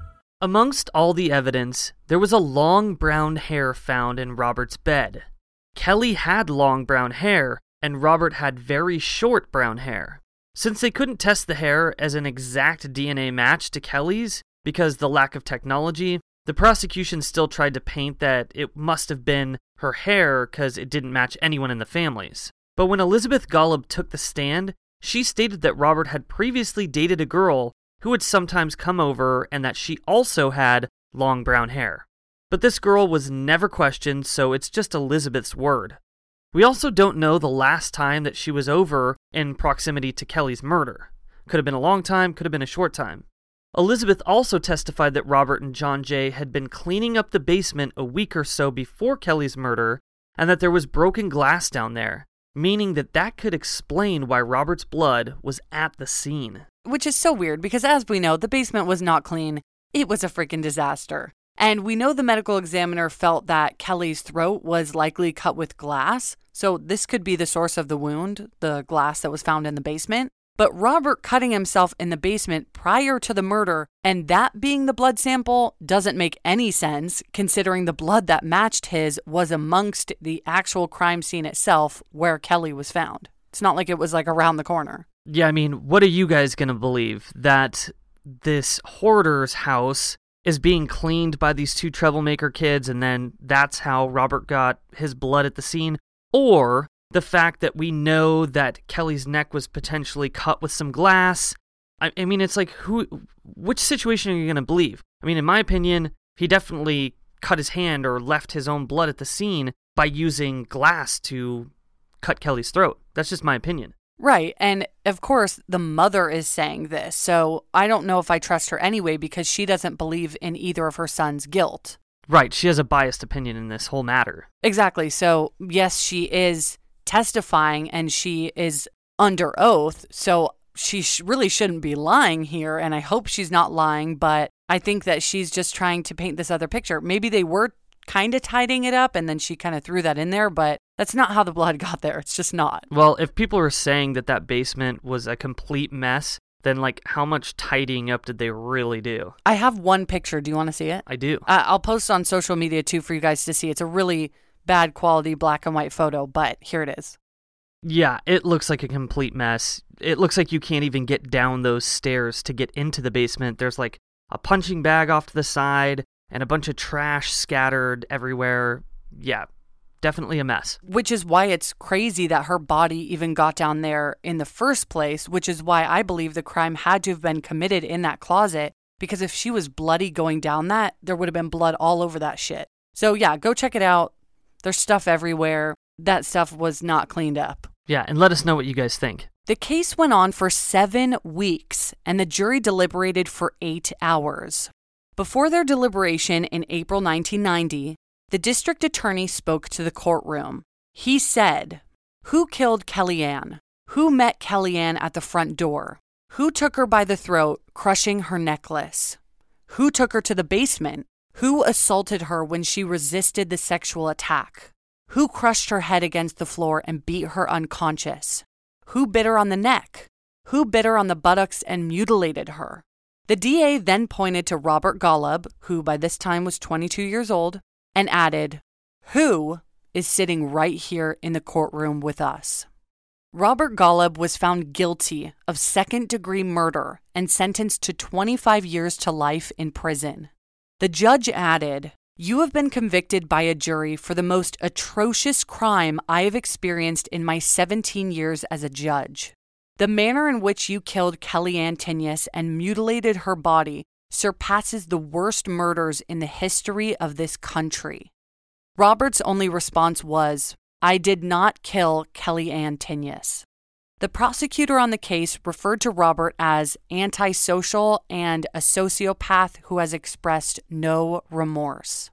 Amongst all the evidence, there was a long brown hair found in Robert's bed. Kelly had long brown hair, and Robert had very short brown hair. Since they couldn't test the hair as an exact DNA match to Kelly's, because of the lack of technology, the prosecution still tried to paint that it must have been her hair because it didn't match anyone in the families. But when Elizabeth Golub took the stand, she stated that Robert had previously dated a girl who would sometimes come over and that she also had long brown hair. But this girl was never questioned, so it's just Elizabeth's word. We also don't know the last time that she was over in proximity to Kelly's murder. Could have been a long time, could have been a short time. Elizabeth also testified that Robert and John Jay had been cleaning up the basement a week or so before Kelly's murder and that there was broken glass down there, meaning that that could explain why Robert's blood was at the scene. Which is so weird because, as we know, the basement was not clean. It was a freaking disaster. And we know the medical examiner felt that Kelly's throat was likely cut with glass. So this could be the source of the wound, the glass that was found in the basement. But Robert cutting himself in the basement prior to the murder and that being the blood sample doesn't make any sense considering the blood that matched his was amongst the actual crime scene itself where Kelly was found. It's not like it was like around the corner. Yeah, I mean, what are you guys going to believe? That this hoarder's house is being cleaned by these two troublemaker kids, and then that's how Robert got his blood at the scene? Or the fact that we know that Kelly's neck was potentially cut with some glass. I, I mean, it's like, who, which situation are you going to believe? I mean, in my opinion, he definitely cut his hand or left his own blood at the scene by using glass to cut Kelly's throat. That's just my opinion. Right. And of course, the mother is saying this. So I don't know if I trust her anyway because she doesn't believe in either of her sons' guilt. Right. She has a biased opinion in this whole matter. Exactly. So, yes, she is testifying and she is under oath. So, she sh- really shouldn't be lying here. And I hope she's not lying. But I think that she's just trying to paint this other picture. Maybe they were kind of tidying it up and then she kind of threw that in there, but that's not how the blood got there. It's just not. Well, if people are saying that that basement was a complete mess, then like how much tidying up did they really do? I have one picture. Do you want to see it? I do. Uh, I'll post on social media too for you guys to see. It's a really bad quality black and white photo, but here it is. Yeah, it looks like a complete mess. It looks like you can't even get down those stairs to get into the basement. There's like a punching bag off to the side and a bunch of trash scattered everywhere. Yeah, definitely a mess. Which is why it's crazy that her body even got down there in the first place, which is why I believe the crime had to have been committed in that closet. Because if she was bloody going down that, there would have been blood all over that shit. So, yeah, go check it out. There's stuff everywhere. That stuff was not cleaned up. Yeah, and let us know what you guys think. The case went on for seven weeks, and the jury deliberated for eight hours. Before their deliberation in April 1990, the district attorney spoke to the courtroom. He said, Who killed Kelly Ann? Who met Kelly Ann at the front door? Who took her by the throat, crushing her necklace? Who took her to the basement? Who assaulted her when she resisted the sexual attack? Who crushed her head against the floor and beat her unconscious? Who bit her on the neck? Who bit her on the buttocks and mutilated her? The DA then pointed to Robert Golub, who by this time was 22 years old, and added, Who is sitting right here in the courtroom with us? Robert Golub was found guilty of second degree murder and sentenced to 25 years to life in prison. The judge added, You have been convicted by a jury for the most atrocious crime I have experienced in my 17 years as a judge. The manner in which you killed Kelly Ann Tinius and mutilated her body surpasses the worst murders in the history of this country. Robert's only response was, I did not kill Kelly Ann Tinius. The prosecutor on the case referred to Robert as antisocial and a sociopath who has expressed no remorse.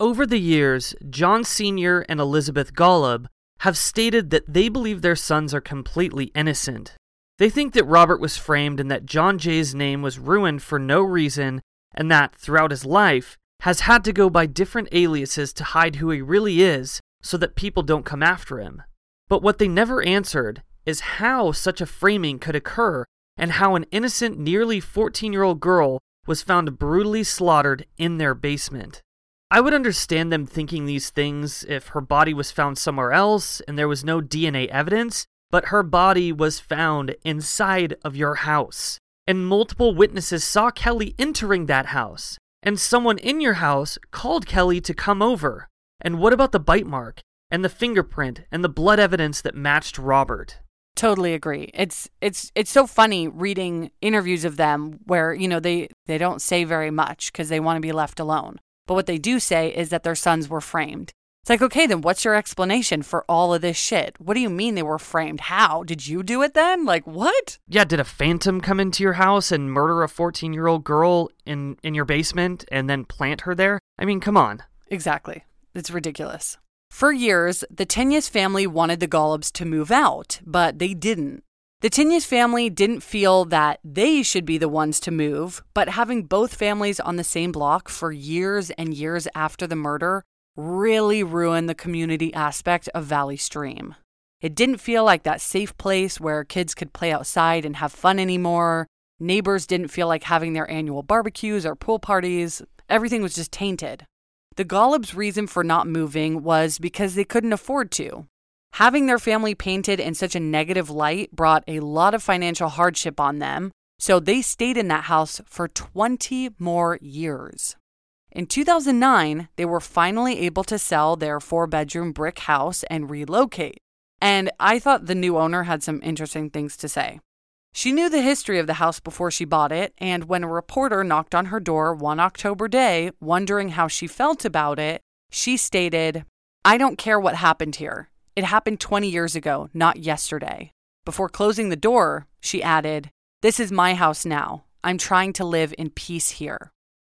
Over the years, John Sr. and Elizabeth Golub have stated that they believe their sons are completely innocent. They think that Robert was framed and that John Jay's name was ruined for no reason, and that, throughout his life, has had to go by different aliases to hide who he really is so that people don't come after him. But what they never answered is how such a framing could occur and how an innocent, nearly 14 year old girl was found brutally slaughtered in their basement. I would understand them thinking these things if her body was found somewhere else and there was no DNA evidence, but her body was found inside of your house. And multiple witnesses saw Kelly entering that house. And someone in your house called Kelly to come over. And what about the bite mark and the fingerprint and the blood evidence that matched Robert? Totally agree. It's it's it's so funny reading interviews of them where, you know, they they don't say very much because they want to be left alone. But what they do say is that their sons were framed. It's like, okay, then what's your explanation for all of this shit? What do you mean they were framed? How? Did you do it then? Like, what? Yeah, did a phantom come into your house and murder a 14 year old girl in, in your basement and then plant her there? I mean, come on. Exactly. It's ridiculous. For years, the Tinius family wanted the Golubs to move out, but they didn't. The Tinius family didn't feel that they should be the ones to move, but having both families on the same block for years and years after the murder really ruined the community aspect of Valley Stream. It didn't feel like that safe place where kids could play outside and have fun anymore. Neighbors didn't feel like having their annual barbecues or pool parties. Everything was just tainted. The Golubs' reason for not moving was because they couldn't afford to. Having their family painted in such a negative light brought a lot of financial hardship on them, so they stayed in that house for 20 more years. In 2009, they were finally able to sell their four bedroom brick house and relocate. And I thought the new owner had some interesting things to say. She knew the history of the house before she bought it, and when a reporter knocked on her door one October day, wondering how she felt about it, she stated, I don't care what happened here. It happened 20 years ago, not yesterday. Before closing the door, she added, This is my house now. I'm trying to live in peace here.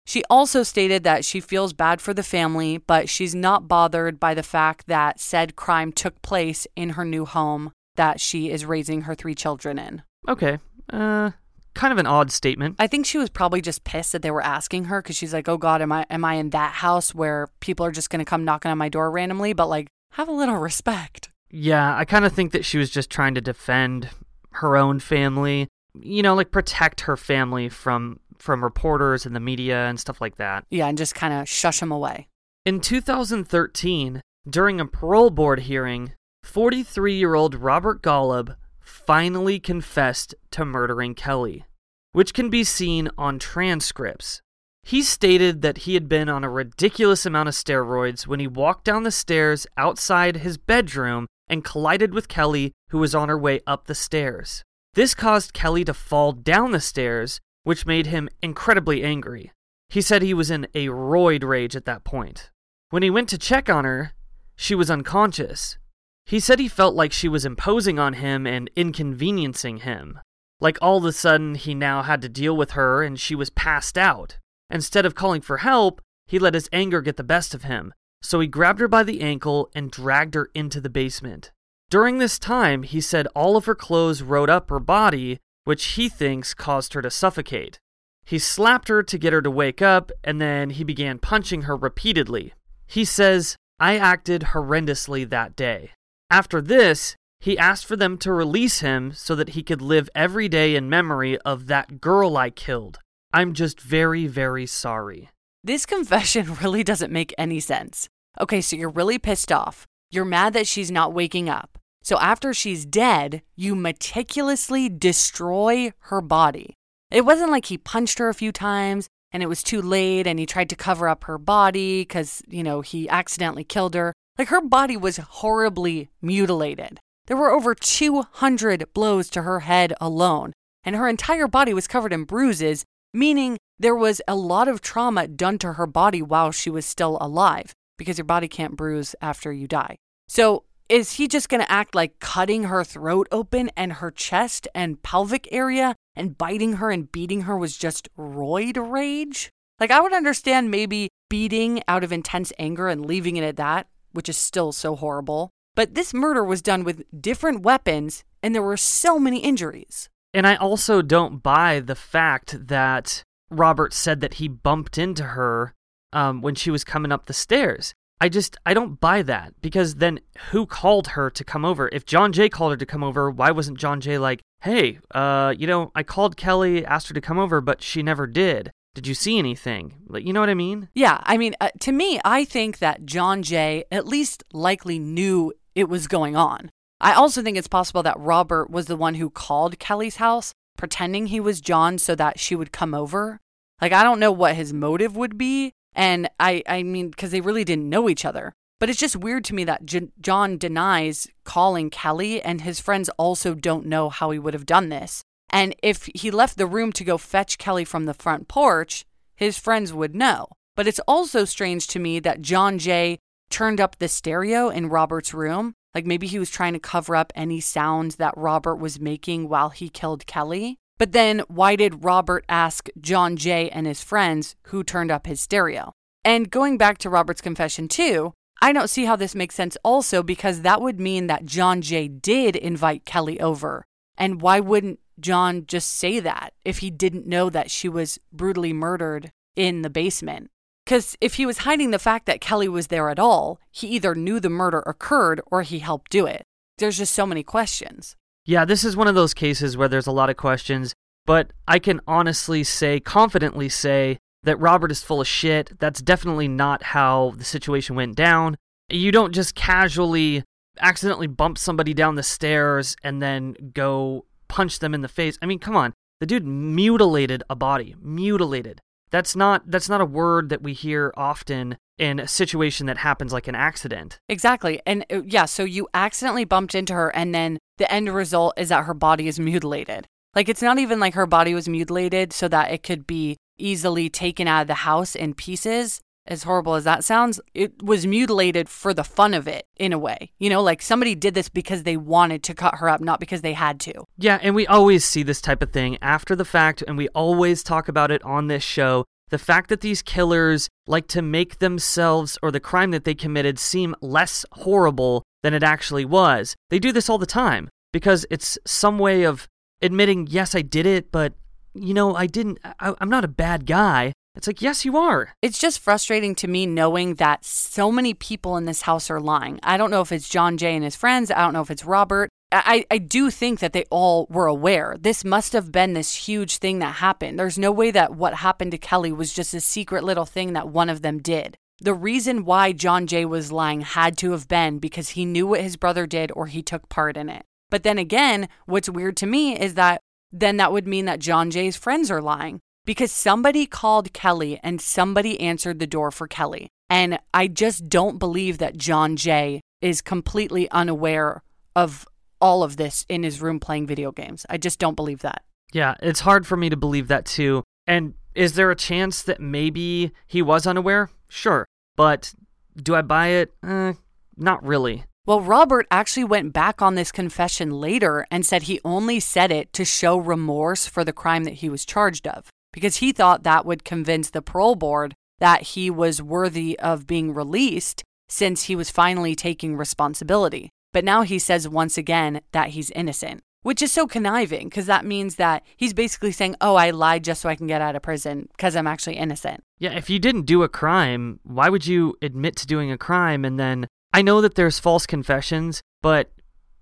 She also stated that she feels bad for the family, but she's not bothered by the fact that said crime took place in her new home that she is raising her three children in. Okay. Uh kind of an odd statement. I think she was probably just pissed that they were asking her cuz she's like, "Oh god, am I am I in that house where people are just going to come knocking on my door randomly?" But like, have a little respect. Yeah, I kind of think that she was just trying to defend her own family, you know, like protect her family from from reporters and the media and stuff like that. Yeah, and just kind of shush them away. In 2013, during a parole board hearing, 43-year-old Robert Golub finally confessed to murdering Kelly, which can be seen on transcripts. He stated that he had been on a ridiculous amount of steroids when he walked down the stairs outside his bedroom and collided with Kelly, who was on her way up the stairs. This caused Kelly to fall down the stairs, which made him incredibly angry. He said he was in a roid rage at that point. When he went to check on her, she was unconscious. He said he felt like she was imposing on him and inconveniencing him. Like all of a sudden, he now had to deal with her and she was passed out. Instead of calling for help, he let his anger get the best of him, so he grabbed her by the ankle and dragged her into the basement. During this time, he said all of her clothes rode up her body, which he thinks caused her to suffocate. He slapped her to get her to wake up, and then he began punching her repeatedly. He says, I acted horrendously that day. After this, he asked for them to release him so that he could live every day in memory of that girl I killed. I'm just very, very sorry. This confession <laughs> really doesn't make any sense. Okay, so you're really pissed off. You're mad that she's not waking up. So after she's dead, you meticulously destroy her body. It wasn't like he punched her a few times and it was too late and he tried to cover up her body because, you know, he accidentally killed her. Like her body was horribly mutilated. There were over 200 blows to her head alone, and her entire body was covered in bruises, meaning there was a lot of trauma done to her body while she was still alive because your body can't bruise after you die. So, is he just going to act like cutting her throat open and her chest and pelvic area and biting her and beating her was just roid rage? Like, I would understand maybe beating out of intense anger and leaving it at that, which is still so horrible. But this murder was done with different weapons and there were so many injuries. And I also don't buy the fact that Robert said that he bumped into her um, when she was coming up the stairs. I just I don't buy that because then who called her to come over? If John Jay called her to come over, why wasn't John Jay like, "Hey, uh, you know, I called Kelly, asked her to come over, but she never did. Did you see anything?" Like, you know what I mean? Yeah, I mean, uh, to me, I think that John Jay at least likely knew it was going on. I also think it's possible that Robert was the one who called Kelly's house, pretending he was John so that she would come over. Like, I don't know what his motive would be. And I, I mean, because they really didn't know each other. But it's just weird to me that J- John denies calling Kelly, and his friends also don't know how he would have done this. And if he left the room to go fetch Kelly from the front porch, his friends would know. But it's also strange to me that John Jay turned up the stereo in Robert's room. Like maybe he was trying to cover up any sound that Robert was making while he killed Kelly. But then why did Robert ask John Jay and his friends who turned up his stereo? And going back to Robert's confession too, I don't see how this makes sense also because that would mean that John Jay did invite Kelly over And why wouldn't John just say that if he didn't know that she was brutally murdered in the basement? Because if he was hiding the fact that Kelly was there at all, he either knew the murder occurred or he helped do it. There's just so many questions. Yeah, this is one of those cases where there's a lot of questions, but I can honestly say, confidently say, that Robert is full of shit. That's definitely not how the situation went down. You don't just casually accidentally bump somebody down the stairs and then go punch them in the face. I mean, come on. The dude mutilated a body. Mutilated. That's not that's not a word that we hear often in a situation that happens like an accident. Exactly. And uh, yeah, so you accidentally bumped into her, and then the end result is that her body is mutilated. Like, it's not even like her body was mutilated so that it could be easily taken out of the house in pieces. As horrible as that sounds, it was mutilated for the fun of it, in a way. You know, like somebody did this because they wanted to cut her up, not because they had to. Yeah, and we always see this type of thing after the fact, and we always talk about it on this show. The fact that these killers like to make themselves or the crime that they committed seem less horrible than it actually was. They do this all the time because it's some way of admitting, yes, I did it, but you know, I didn't, I, am not a bad guy. It's like, yes, you are. It's just frustrating to me knowing that so many people in this house are lying. I don't know if it's John Jay and his friends. I don't know if it's Robert. I, I do think that they all were aware. This must have been this huge thing that happened. There's no way that what happened to Kelly was just a secret little thing that one of them did. The reason why John Jay was lying had to have been because he knew what his brother did or he took part in it. But then again, what's weird to me is that then that would mean that John Jay's friends are lying because somebody called Kelly and somebody answered the door for Kelly. And I just don't believe that John Jay is completely unaware of all of this in his room playing video games. I just don't believe that. Yeah, it's hard for me to believe that too. And is there a chance that maybe he was unaware? Sure. But do I buy it? Eh, not really. Well, Robert actually went back on this confession later and said he only said it to show remorse for the crime that he was charged of because he thought that would convince the parole board that he was worthy of being released since he was finally taking responsibility. But now he says once again that he's innocent, which is so conniving because that means that he's basically saying, Oh, I lied just so I can get out of prison because I'm actually innocent. Yeah, if you didn't do a crime, why would you admit to doing a crime? And then I know that there's false confessions, but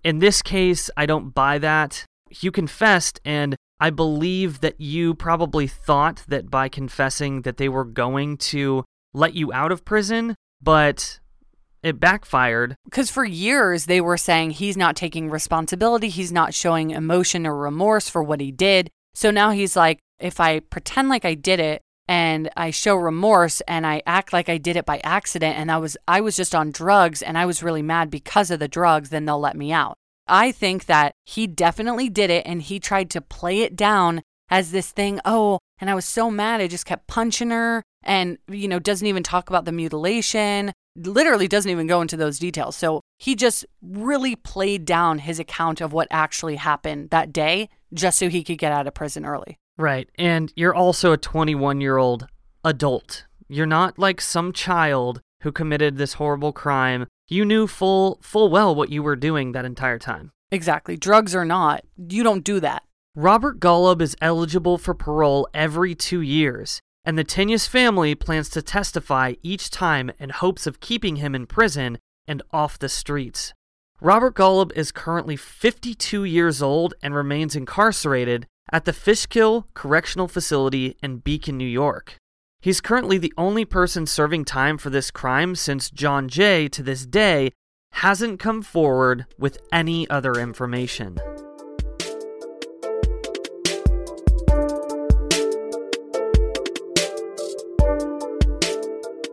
in this case, I don't buy that. You confessed, and I believe that you probably thought that by confessing that they were going to let you out of prison, but it backfired. Because for years they were saying he's not taking responsibility, he's not showing emotion or remorse for what he did. So now he's like, if I pretend like I did it and I show remorse and I act like I did it by accident and I was I was just on drugs and I was really mad because of the drugs, then they'll let me out. I think that he definitely did it and he tried to play it down as this thing, oh, and I was so mad I just kept punching her and, you know, doesn't even talk about the mutilation, literally doesn't even go into those details. So he just really played down his account of what actually happened that day just so he could get out of prison early. Right. And you're also a 21 year old adult. You're not like some child who committed this horrible crime you knew full full well what you were doing that entire time. Exactly. Drugs or not, you don't do that. Robert Golub is eligible for parole every two years, and the Tinius family plans to testify each time in hopes of keeping him in prison and off the streets. Robert Golub is currently 52 years old and remains incarcerated at the Fishkill Correctional Facility in Beacon, New York. He's currently the only person serving time for this crime since John Jay, to this day, hasn't come forward with any other information.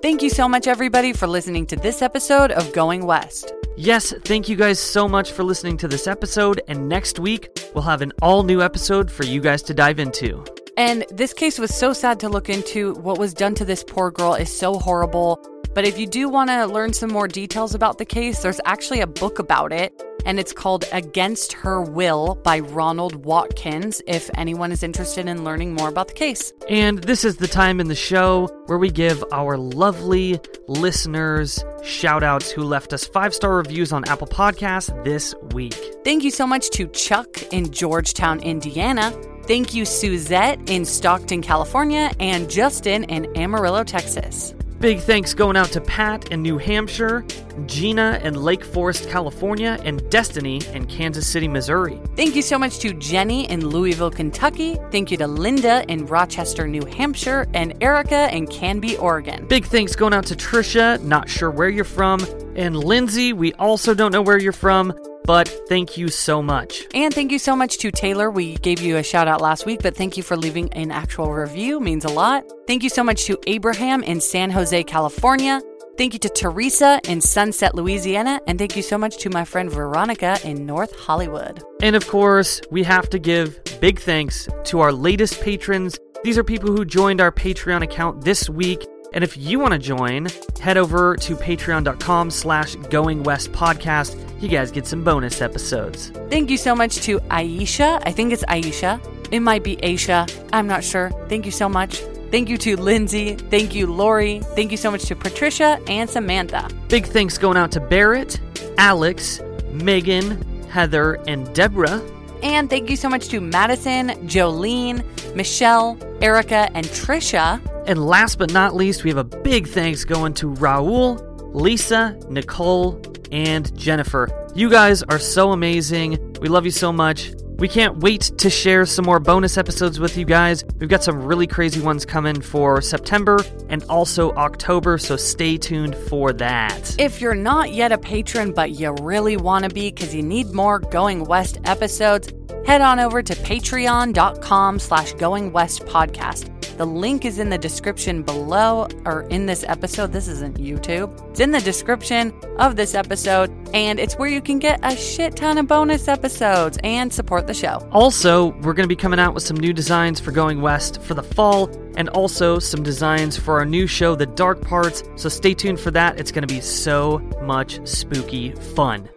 Thank you so much, everybody, for listening to this episode of Going West. Yes, thank you guys so much for listening to this episode, and next week we'll have an all new episode for you guys to dive into. And this case was so sad to look into. What was done to this poor girl is so horrible. But if you do want to learn some more details about the case, there's actually a book about it. And it's called Against Her Will by Ronald Watkins, if anyone is interested in learning more about the case. And this is the time in the show where we give our lovely listeners shout outs who left us five star reviews on Apple Podcasts this week. Thank you so much to Chuck in Georgetown, Indiana. Thank you, Suzette in Stockton, California, and Justin in Amarillo, Texas. Big thanks going out to Pat in New Hampshire, Gina in Lake Forest, California, and Destiny in Kansas City, Missouri. Thank you so much to Jenny in Louisville, Kentucky. Thank you to Linda in Rochester, New Hampshire, and Erica in Canby, Oregon. Big thanks going out to Trisha, not sure where you're from, and Lindsay, we also don't know where you're from, but thank you so much. And thank you so much to Taylor. We gave you a shout out last week, but thank you for leaving an actual review. Means a lot. Thank you so much to Abraham in San Jose, California. Thank you to Teresa in Sunset, Louisiana. And thank you so much to my friend Veronica in North Hollywood. And of course, we have to give big thanks to our latest patrons. These are people who joined our Patreon account this week. And if you want to join, head over to patreon.com slash going west podcast. You guys get some bonus episodes. Thank you so much to Aisha. I think it's Aisha. It might be Aisha. I'm not sure. Thank you so much. Thank you to Lindsay. Thank you, Lori. Thank you so much to Patricia and Samantha. Big thanks going out to Barrett, Alex, Megan, Heather, and Deborah. And thank you so much to Madison, Jolene, Michelle, Erica, and Trisha. And last but not least, we have a big thanks going to Raul, Lisa, Nicole, and Jennifer. You guys are so amazing. We love you so much. We can't wait to share some more bonus episodes with you guys. We've got some really crazy ones coming for September and also October, so stay tuned for that. If you're not yet a patron, but you really want to be because you need more Going West episodes, head on over to patreon.com slash going west podcast. The link is in the description below or in this episode. This isn't YouTube. It's in the description of this episode, and it's where you can get a shit ton of bonus episodes and support the show. Also, we're going to be coming out with some new designs for Going West for the fall, and also some designs for our new show, The Dark Parts. So stay tuned for that. It's going to be so much spooky fun.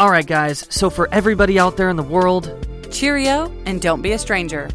All right, guys, so for everybody out there in the world, Cheerio, and don't be a stranger.